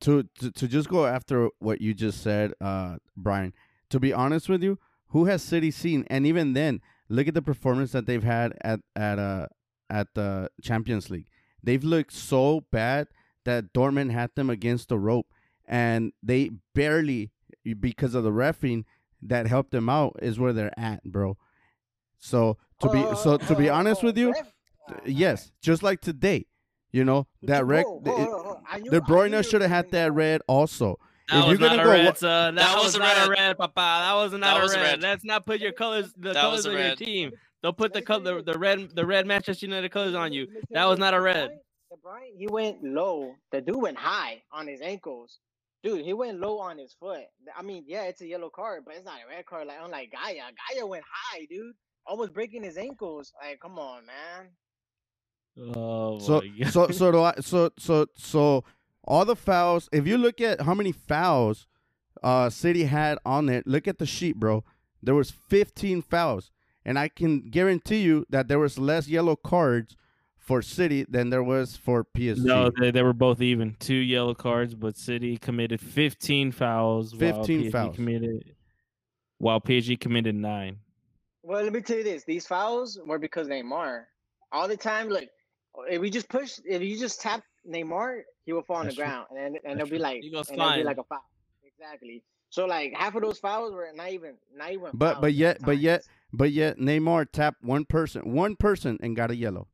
to, to to just go after what you just said, uh, Brian. To be honest with you, who has City seen? And even then, look at the performance that they've had at at uh at the Champions League. They've looked so bad that Dortmund had them against the rope, and they barely because of the refing that helped them out is where they're at, bro. So to be so to be honest with you, Ah, yes, just like today, you know that red. The- hold on, hold on. I knew- De I knew you Bruyne should have had that red also. That if was you're not gonna a go red, wa- son. That, That was was a not a red. red, papa. That was not That a was a red. red. Let's not put your colors, the That colors of a your team. Don't put the color, tell the, the red, the red Manchester United colors on you. Let me tell That was not a red. Bruyne- De he went low. The dude went high on his ankles. Dude, he went low on his foot. I mean, yeah, it's a yellow card, but it's not a red card. Like unlike Gueye, Gueye went high, dude, almost breaking his ankles. Like, come on, man. Oh So so so do I. So so so all the fouls. If you look at how many fouls, uh, City had on it. Look at the sheet, bro. There was 15 fouls, and I can guarantee you that there was less yellow cards for City than there was for PSG. No, they, they were both even. Two yellow cards, but City committed 15 fouls. 15 while PSG fouls. Committed, while PSG committed nine. Well, let me tell you this: these fouls were because Neymar. All the time, like, if we just push, if you just tap Neymar, he will fall on That's the true. ground, and and That's it'll be like, He goes and it'll be fine. like a foul. Exactly. So like half of those fouls were not even, not even. But fouls but yet but yet times. but yet Neymar tapped one person, one person, and got a yellow.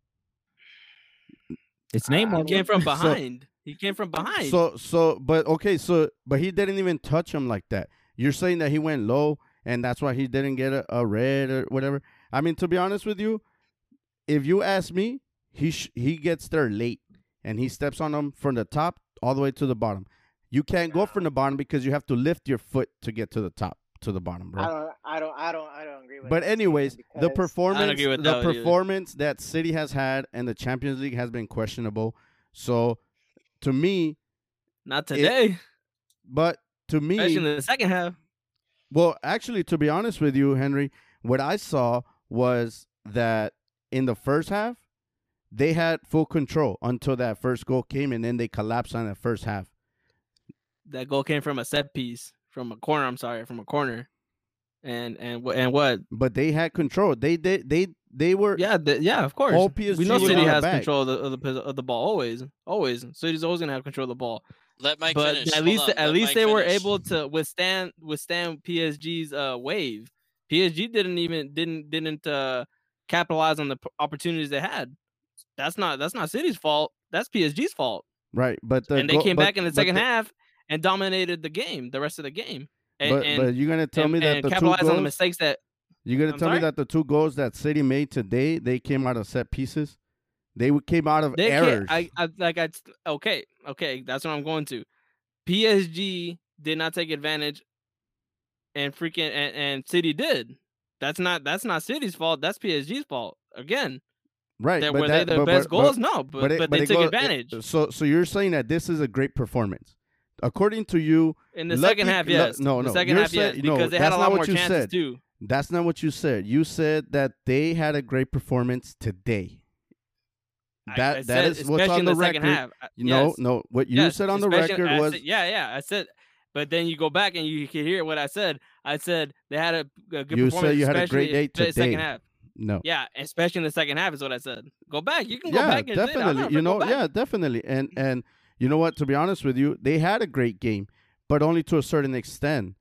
It's I Neymar. He came from So- behind. he came from behind. So so but okay, so but he didn't even touch him like that. You're saying that he went low and that's why he didn't get a, a red or whatever. I mean, to be honest with you, if you ask me, he sh- he gets there late and he steps on them from the top all the way to the bottom. You can't go from the bottom because you have to lift your foot to get to the top to the bottom, bro. I don't, I don't, I don't, I don't agree with. But anyways, the because- performance agree with the that one either. performance that City has had and the Champions League has been questionable. So to me, Not today, but to me, especially in the second half. well, actually, to be honest with you, Henry, what I saw was that in the first half, they had full control until that first goal came, and then they collapsed on the first half. That goal came from a set piece, from a corner. I'm sorry, from a corner. And and and what? But they had control. They did. They they were. Yeah, th- yeah, of course. All PSG we know was City has back. control of the, of the of the ball always, always. City's always gonna have control of the ball. Let Mike but finish. at least on, at let least Mike they were able to withstand withstand PSG's uh wave. PSG didn't even didn't didn't uh capitalize on the p- opportunities they had. That's not that's not City's fault. That's PSG's fault. Right, but the and they goal- came but- back in the second half and dominated the game, the rest of the game. And, But, and, but you're gonna tell and- me that the two capitalize on the mistakes that You're gonna I'm tell sorry? me that the two goals that City made today, they came out of set pieces. They came out of They errors. I, I like. I okay. Okay. That's what I'm going to. PSG did not take advantage, and freaking and, and City did. That's not. That's not City's fault. That's PSG's fault. Again, right, that but were that, they the but, best but, goals? But, no, but but, it- they it took go- it- advantage so, so you're saying that this is a great performance, according to you. in the second lucky- half. lu- Yes. no, the no, second you're half. Yes, no, because they had that's a not lot what more you chances said. too. That's not what you said. You said that they had a great performance today. I- That I that said, is what's on the the record. half. Uh, I- No, yes. no. What you Yes, said on the record was said- yeah, yeah. I said, but then you go back and you can hear what I said. I said they had a, a good You said performance. you had a great day the Second today. half. No. Yeah, especially in the second half is what I said. Go back. You can go back and say it. I'm definitely. not You know, yeah, definitely. And mm-hmm. and you know what? To be honest with you, they had a great game, but only to a certain extent.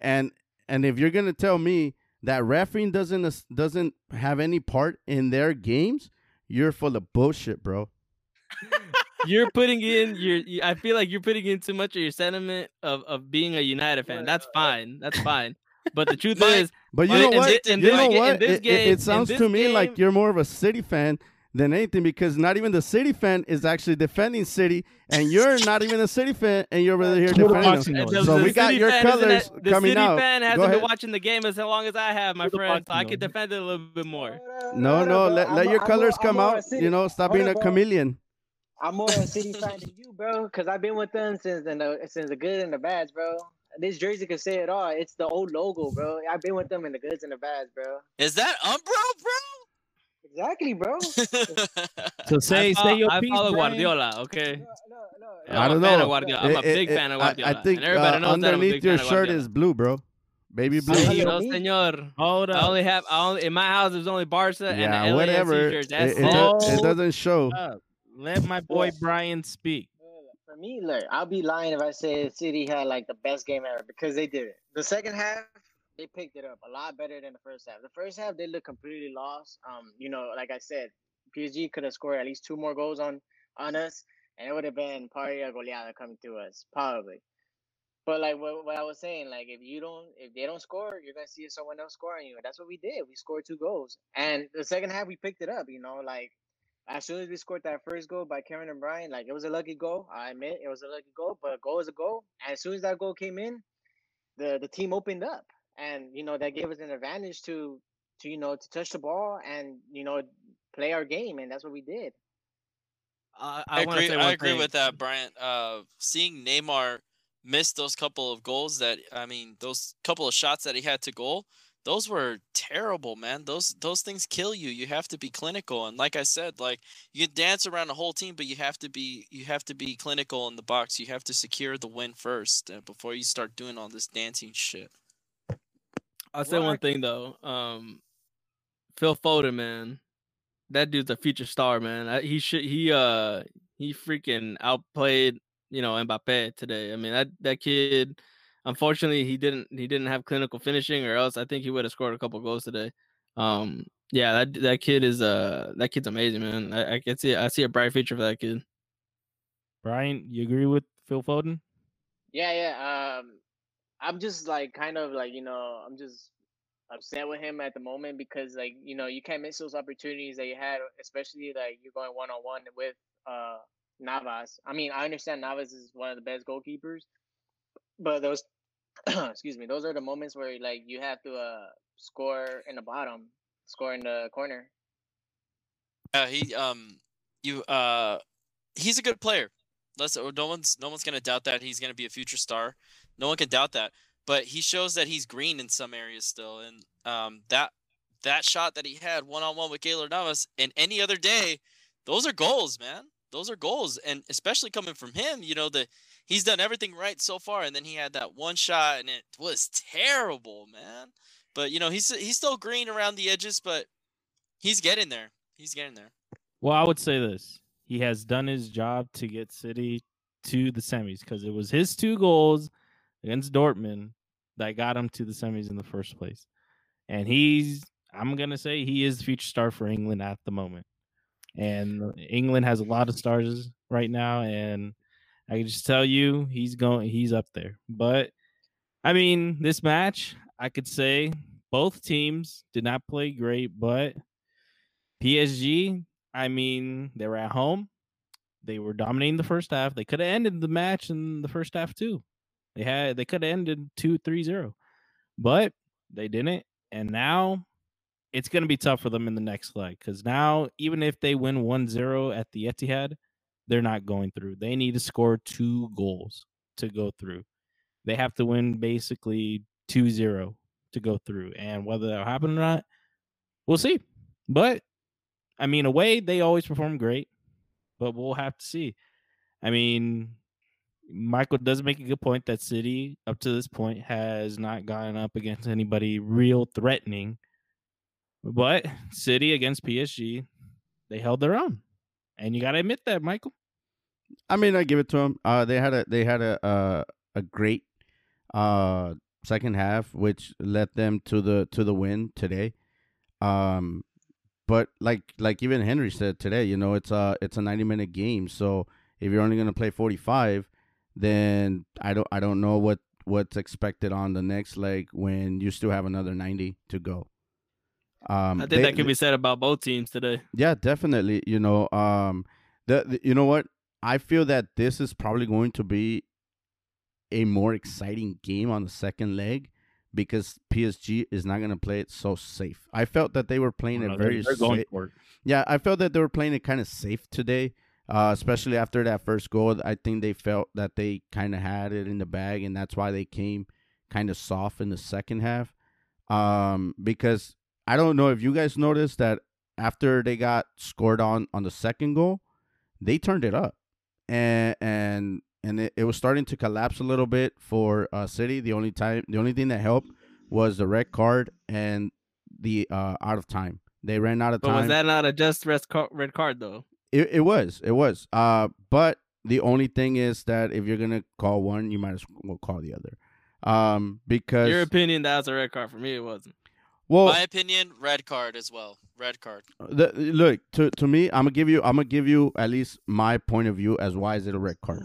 And and if you're gonna tell me that refereeing doesn't doesn't have any part in their games, you're full of bullshit, bro. You're putting in your. I feel like you're putting in too much of your sentiment of of being a United fan. That's fine. That's fine. But the truth is, But you know what? you know what? It- it, game- in it sounds to me like you're more of a City fan than anything because not even the City fan is actually defending City, and you're not even a City fan, and you're over here defending you? them. the- So the we got your fan isn't colors it- the coming City out. fan Go hasn't been ahead. watching the game as long as I have, my friend. So I can defend it a little bit more. No, no, let, let your colors come out. You know, stop being a chameleon. I'm more a City fan than you, bro, because I've been with them since the since the good and the bads, bro. This jersey can say it all. It's the old logo, bro. I've been with them in the goods and the bads, bro. Is that Umbro, bro? Exactly, bro. bro? So say I, say fo- your I piece, follow Brian. Guardiola. Okay. No, no, no. I'm I a don't fan of know. Guardiola. I'm eh, a big it- fan of eh, Guardiola. I, think and everybody uh, knows that I'm a underneath big your shirt is blue, bro. Baby blue. Say- no, senor. Hold I only have I only, in my house. There's only Barca and the LAFC whatever. shirts. It, That's it, it. do- it doesn't show. up. Let my boy Brian speak. Me, look, I'll be lying if I say City had like the best game ever because they did it. The second half, they picked it up a lot better than the first half. The first half, they looked completely lost. Um, you know, like I said, PSG could have scored at least two more goals on on us, and it would have been probably a goleada coming to us, probably. But like what, what I was saying, like if you don't, if they don't score, you're gonna see someone else scoring you. And that's what we did. We scored two goals, and the second half we picked it up. You know, like as soon as we scored that first goal by Kevin De Bruyne, like it was a lucky goal. I admit it was a lucky goal, but a goal is a goal. And as soon as that goal came in, the the team opened up, and you know that gave us an advantage to to you know to touch the ball and you know play our game, and that's what we did. I, I I, agree. say I agree thing. with that, Bryant. Uh, seeing Neymar miss those couple of goals that I mean, those couple of shots that he had to goal, those were terrible, man. Those those things kill you. You have to be clinical, and like I said, like you can dance around the whole team, but you have to be you have to be clinical in the box. You have to secure the win first uh, before you start doing all this dancing shit. I'll say one thing though. Um, Phil Foden, man, that dude's a future star, man. I, he should he uh he freaking outplayed you know Mbappe today. I mean that that kid. Unfortunately, he didn't he didn't have clinical finishing, or else I think he would have scored a couple goals today. Um, yeah, that that kid is uh that kid's amazing, man. I, I can see I see a bright future for that kid. Brian, you agree with Phil Foden? Yeah, yeah. Um, I'm just like kind of like you know I'm just upset with him at the moment because like you know you can't miss those opportunities that you had, especially like you're going one on one with uh Navas. I mean, I understand Navas is one of the best goalkeepers, but those excuse me, those are the moments where like you have to uh score in the bottom, score in the corner. Uh, he um you uh he's a good player. Let's no one's no one's gonna doubt that he's gonna be a future star. No one can doubt that. But he shows that he's green in some areas still, and um that that shot that he had one on one with Keylor Navas and any other day, those are goals, man. Those are goals, and especially coming from him, you know the he's done everything right so far, and then he had that one shot, and it was terrible, man. But you know he's he's still green around the edges, but he's getting there. He's getting there. Well, I would say this: he has done his job to get City to the semis because it was his two goals against Dortmund that got him to the semis in the first place. And he's, I'm gonna say, he is the future star for England at the moment. And England has a lot of stars right now, and I can just tell you, he's going, he's up there. But I mean, this match, I could say both teams did not play great, but PSG, I mean, they were at home. They were dominating the first half. They could have ended the match in the first half too. They had they could have ended 2-3-0. But they didn't. And now it's going to be tough for them in the next leg cuz now even if they win 1-0 at the Etihad, they're not going through. They need to score two goals to go through. They have to win basically 2-0 to go through. And whether that'll happen or not, we'll see. But I mean, away they always perform great, but we'll have to see. I mean, Michael does make a good point that City up to this point has not gone up against anybody real threatening. But City against PSG, they held their own, and you got to admit that, Michael. I mean, I give it to them. Uh, they had a they had a uh, a great uh second half, which led them to the to the win today. Um, but like like even Henry said today, you know, it's a it's a ninety minute game. So if you're only gonna play forty five, then I don't I don't know what what's expected on the next leg when you still have another 90 to go. Um, I think they- that could be said about both teams today. yeah, definitely. You know, um, the, the you know what? I feel that this is probably going to be a more exciting game on the second leg because PSG is not going to play it so safe. I felt that they were playing No, it very they're going safe. for it. Yeah, I felt that they were playing it kind of safe today, uh, especially after that first goal. I think they felt that they kind of had it in the bag, and that's why they came kind of soft in the second half. Um, because I don't know if you guys noticed that after they got scored on on the second goal, they turned it up, and and and it, it was starting to collapse a little bit for uh, City. The only time, the only thing that helped was the red card and the uh, out of time. They ran out of But time. was that not a just red card, red card though? It, it was. It was. Uh, but the only thing is that if you're gonna call one, you might as well call the other. Um, because Your opinion, that was a red card. For me, it wasn't. Well, My opinion, red card as well. Red card. the, look to to me, I'm gonna give you. I'm gonna give you at least my point of view as why is it a red card?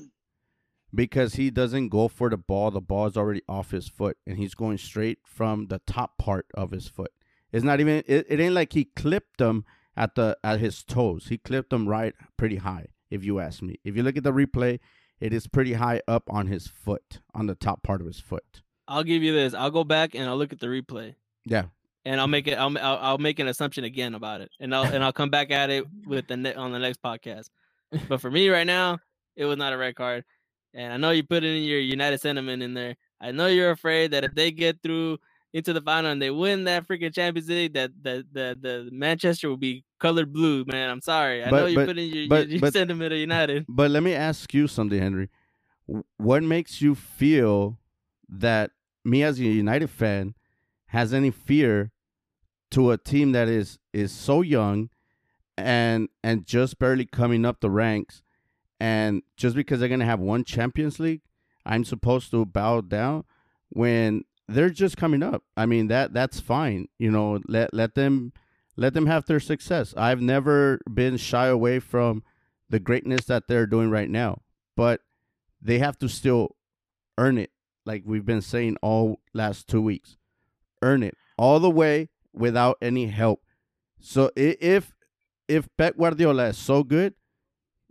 Because he doesn't go for the ball. The ball is already off his foot, and he's going straight from the top part of his foot. It's not even. It, it ain't like he clipped them at the at his toes. He clipped them right pretty high. If you ask me, if you look at the replay, it is pretty high up on his foot, on the top part of his foot. I'll give you this. I'll go back and I'll look at the replay, Yeah, and I'll make it. I'll I'll, I'll make an assumption again about it, and I'll and I'll come back at it with the ne- on the next podcast. But for me right now, it was not a red card, and I know you put in your United sentiment in there. I know you're afraid that if they get through into the final and they win that freaking Champions League, that that the the Manchester will be colored blue. Man, I'm sorry. I know you but- put in your, but- your, your but- sentiment of United. But let me ask you something, Henry. What makes you feel that me as a United fan has any fear to a team that is is so young and and just barely coming up the ranks and just because they're going to have one Champions League, I'm supposed to bow down when they're just coming up. I mean that that's fine. You know, let let them let them have their success. I've never been shy away from the greatness that they're doing right now, but they have to still earn it, like we've been saying all last two weeks. Earn it all the way without any help. So if if Pep Guardiola is so good,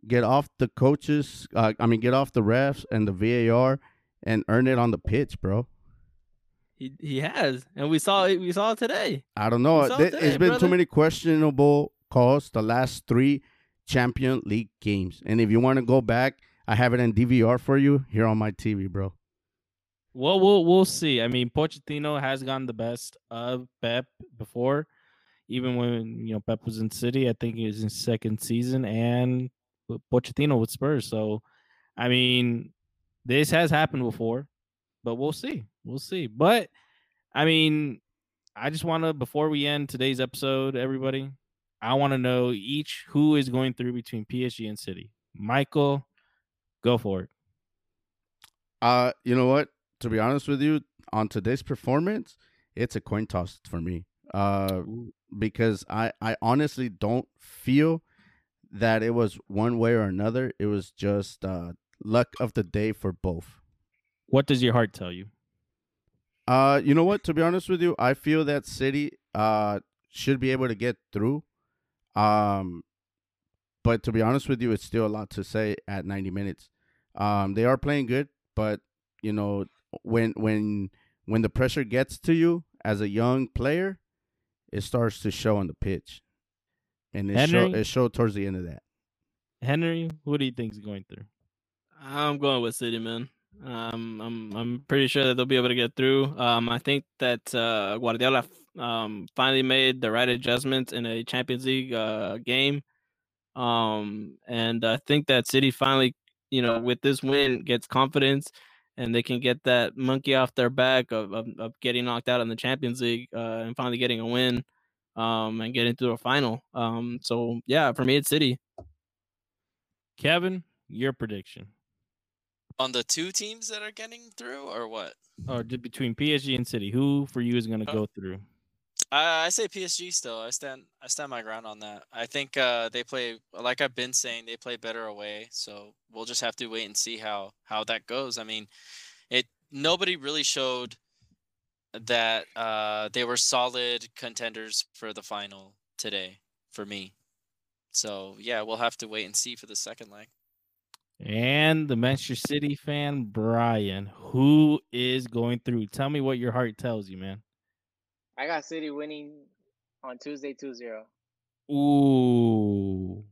get off the coaches. Uh, I mean, get off the refs and the VAR and earn it on the pitch, bro. He he has, and we saw it. We saw it today. I don't know. Th- today, it's been brother. too many questionable calls the last three Champion League games. And if you want to go back, I have it in DVR for you here on my TV, bro. Well, we'll we'll see. I mean, Pochettino has gotten the best of Pep before, even when you know Pep was in City. I think it was his second season, and Pochettino with Spurs. So, I mean, this has happened before, but we'll see. We'll see. But I mean, I just want to before we end today's episode, everybody, I want to know each who is going through between PSG and City. Michael, go for it. Uh, you know what? To be honest with you, on today's performance, it's a coin toss for me. Uh, because I I honestly don't feel that it was one way or another. It was just uh luck of the day for both. What does your heart tell you? Uh, you know what? To be honest with you, I feel that City uh should be able to get through. Um, but to be honest with you, it's still a lot to say at 90 minutes. Um, they are playing good, but you know when when when the pressure gets to you as a young player, it starts to show on the pitch, and it show it showed towards the end of that. Henry, what do you think is going through? I'm going with City, man. Um, I'm I'm pretty sure that they'll be able to get through. Um, I think that uh, Guardiola um finally made the right adjustments in a Champions League uh game. Um, and I think that City finally, you know, with this win, gets confidence, and they can get that monkey off their back of of, of getting knocked out in the Champions League, uh, and finally getting a win, um, and getting to a final. Um, so yeah, for me, it's City. Kevin, your prediction. On the two teams that are getting through, or what? Or between PSG and City, who for you is going to Uh, go through? I, say PSG still. I stand I stand my ground on that. I think uh, they play like I've been saying they play better away. So we'll just have to wait and see how how that goes. I mean, it nobody really showed that uh, they were solid contenders for the final today for me. So yeah, we'll have to wait and see for the second leg. And the Manchester City fan, Brian, who is going through. Tell me what your heart tells you, man. I got City winning on Tuesday 2-0. Ooh.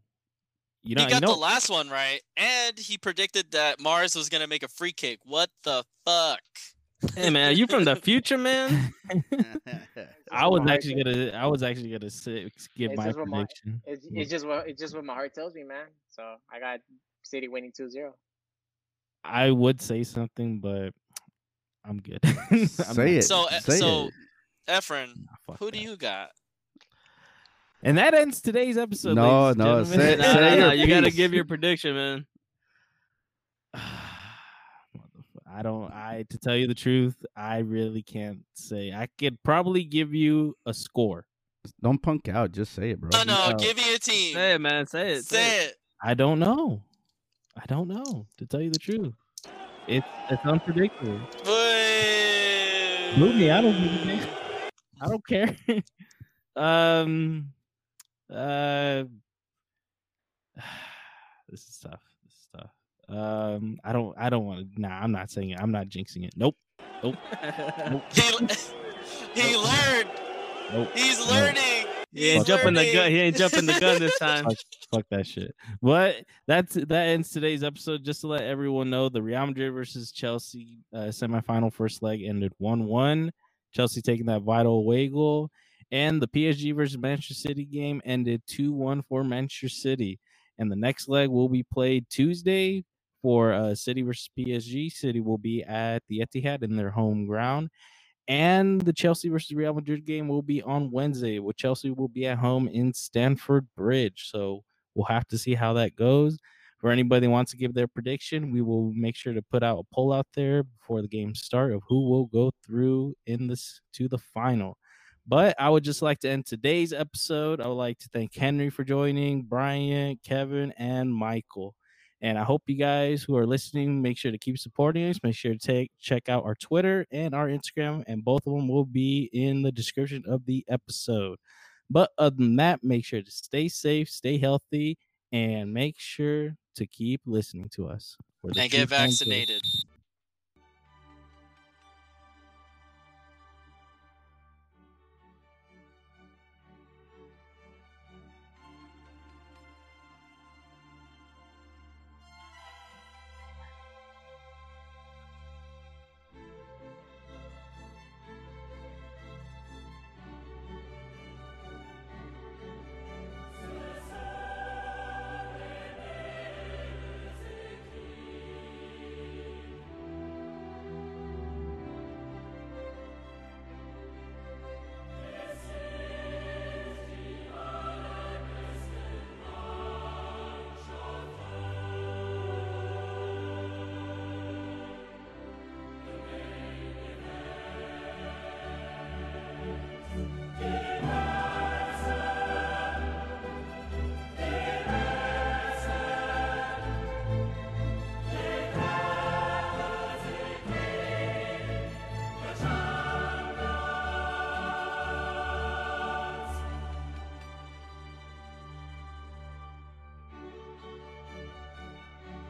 You know, he got you know, the last one right, and he predicted that Mahrez was gonna make a free kick. What the fuck? Hey man, are you from the future, man? I was actually gonna I was actually gonna say, give It's my just what my- prediction. It's, it's just what it's just what my heart tells me, man. So I got City winning 2-0. I would say something, but I'm good. I'm Say not- it. So, uh, say so it. Efren, Nah, fuck who do you got? And that ends today's episode. No, no, say- no, say no, no, your you gotta give your prediction, man. I don't. I to tell you the truth, I really can't say. I could probably give you a score. Don't punk out. Just say it, bro. No, no, No. give me a team. Say it, man. Say it. Say it. I don't know. I don't know. To tell you the truth, it's it's unpredictable. Boo. Boo me. I don't give a damn. I don't care. um. Uh. This is tough. This is tough. Um. I don't. I don't want to. Nah. I'm not saying it. I'm not jinxing it. Nope. Nope. Nope. He, he learned. Nope. He's learning. He ain't jumping the gun. He ain't jumping the gun this time. fuck, fuck that shit. But that's that ends today's episode. Just to let everyone know, the Real Madrid versus Chelsea uh, semifinal first leg ended one one. Chelsea taking that vital away goal, and the PSG versus Manchester City game ended two one for Manchester City. And the next leg will be played Tuesday for uh, City versus PSG. City will be at the Etihad in their home ground. And the Chelsea versus Real Madrid game will be on Wednesday, with Chelsea will be at home in Stamford Bridge. So we'll have to see how that goes. For anybody wants to give their prediction, we will make sure to put out a poll out there before the games start of who will go through in this to the final. But I would just like to end today's episode. I would like to thank Henry for joining, Bryant, Kevin, and Michael. And I hope you guys who are listening make sure to keep supporting us. Make sure to take check out our Twitter and our Instagram, and both of them will be in the description of the episode. But other than that, make sure to stay safe, stay healthy, and make sure to keep listening to us. And get vaccinated.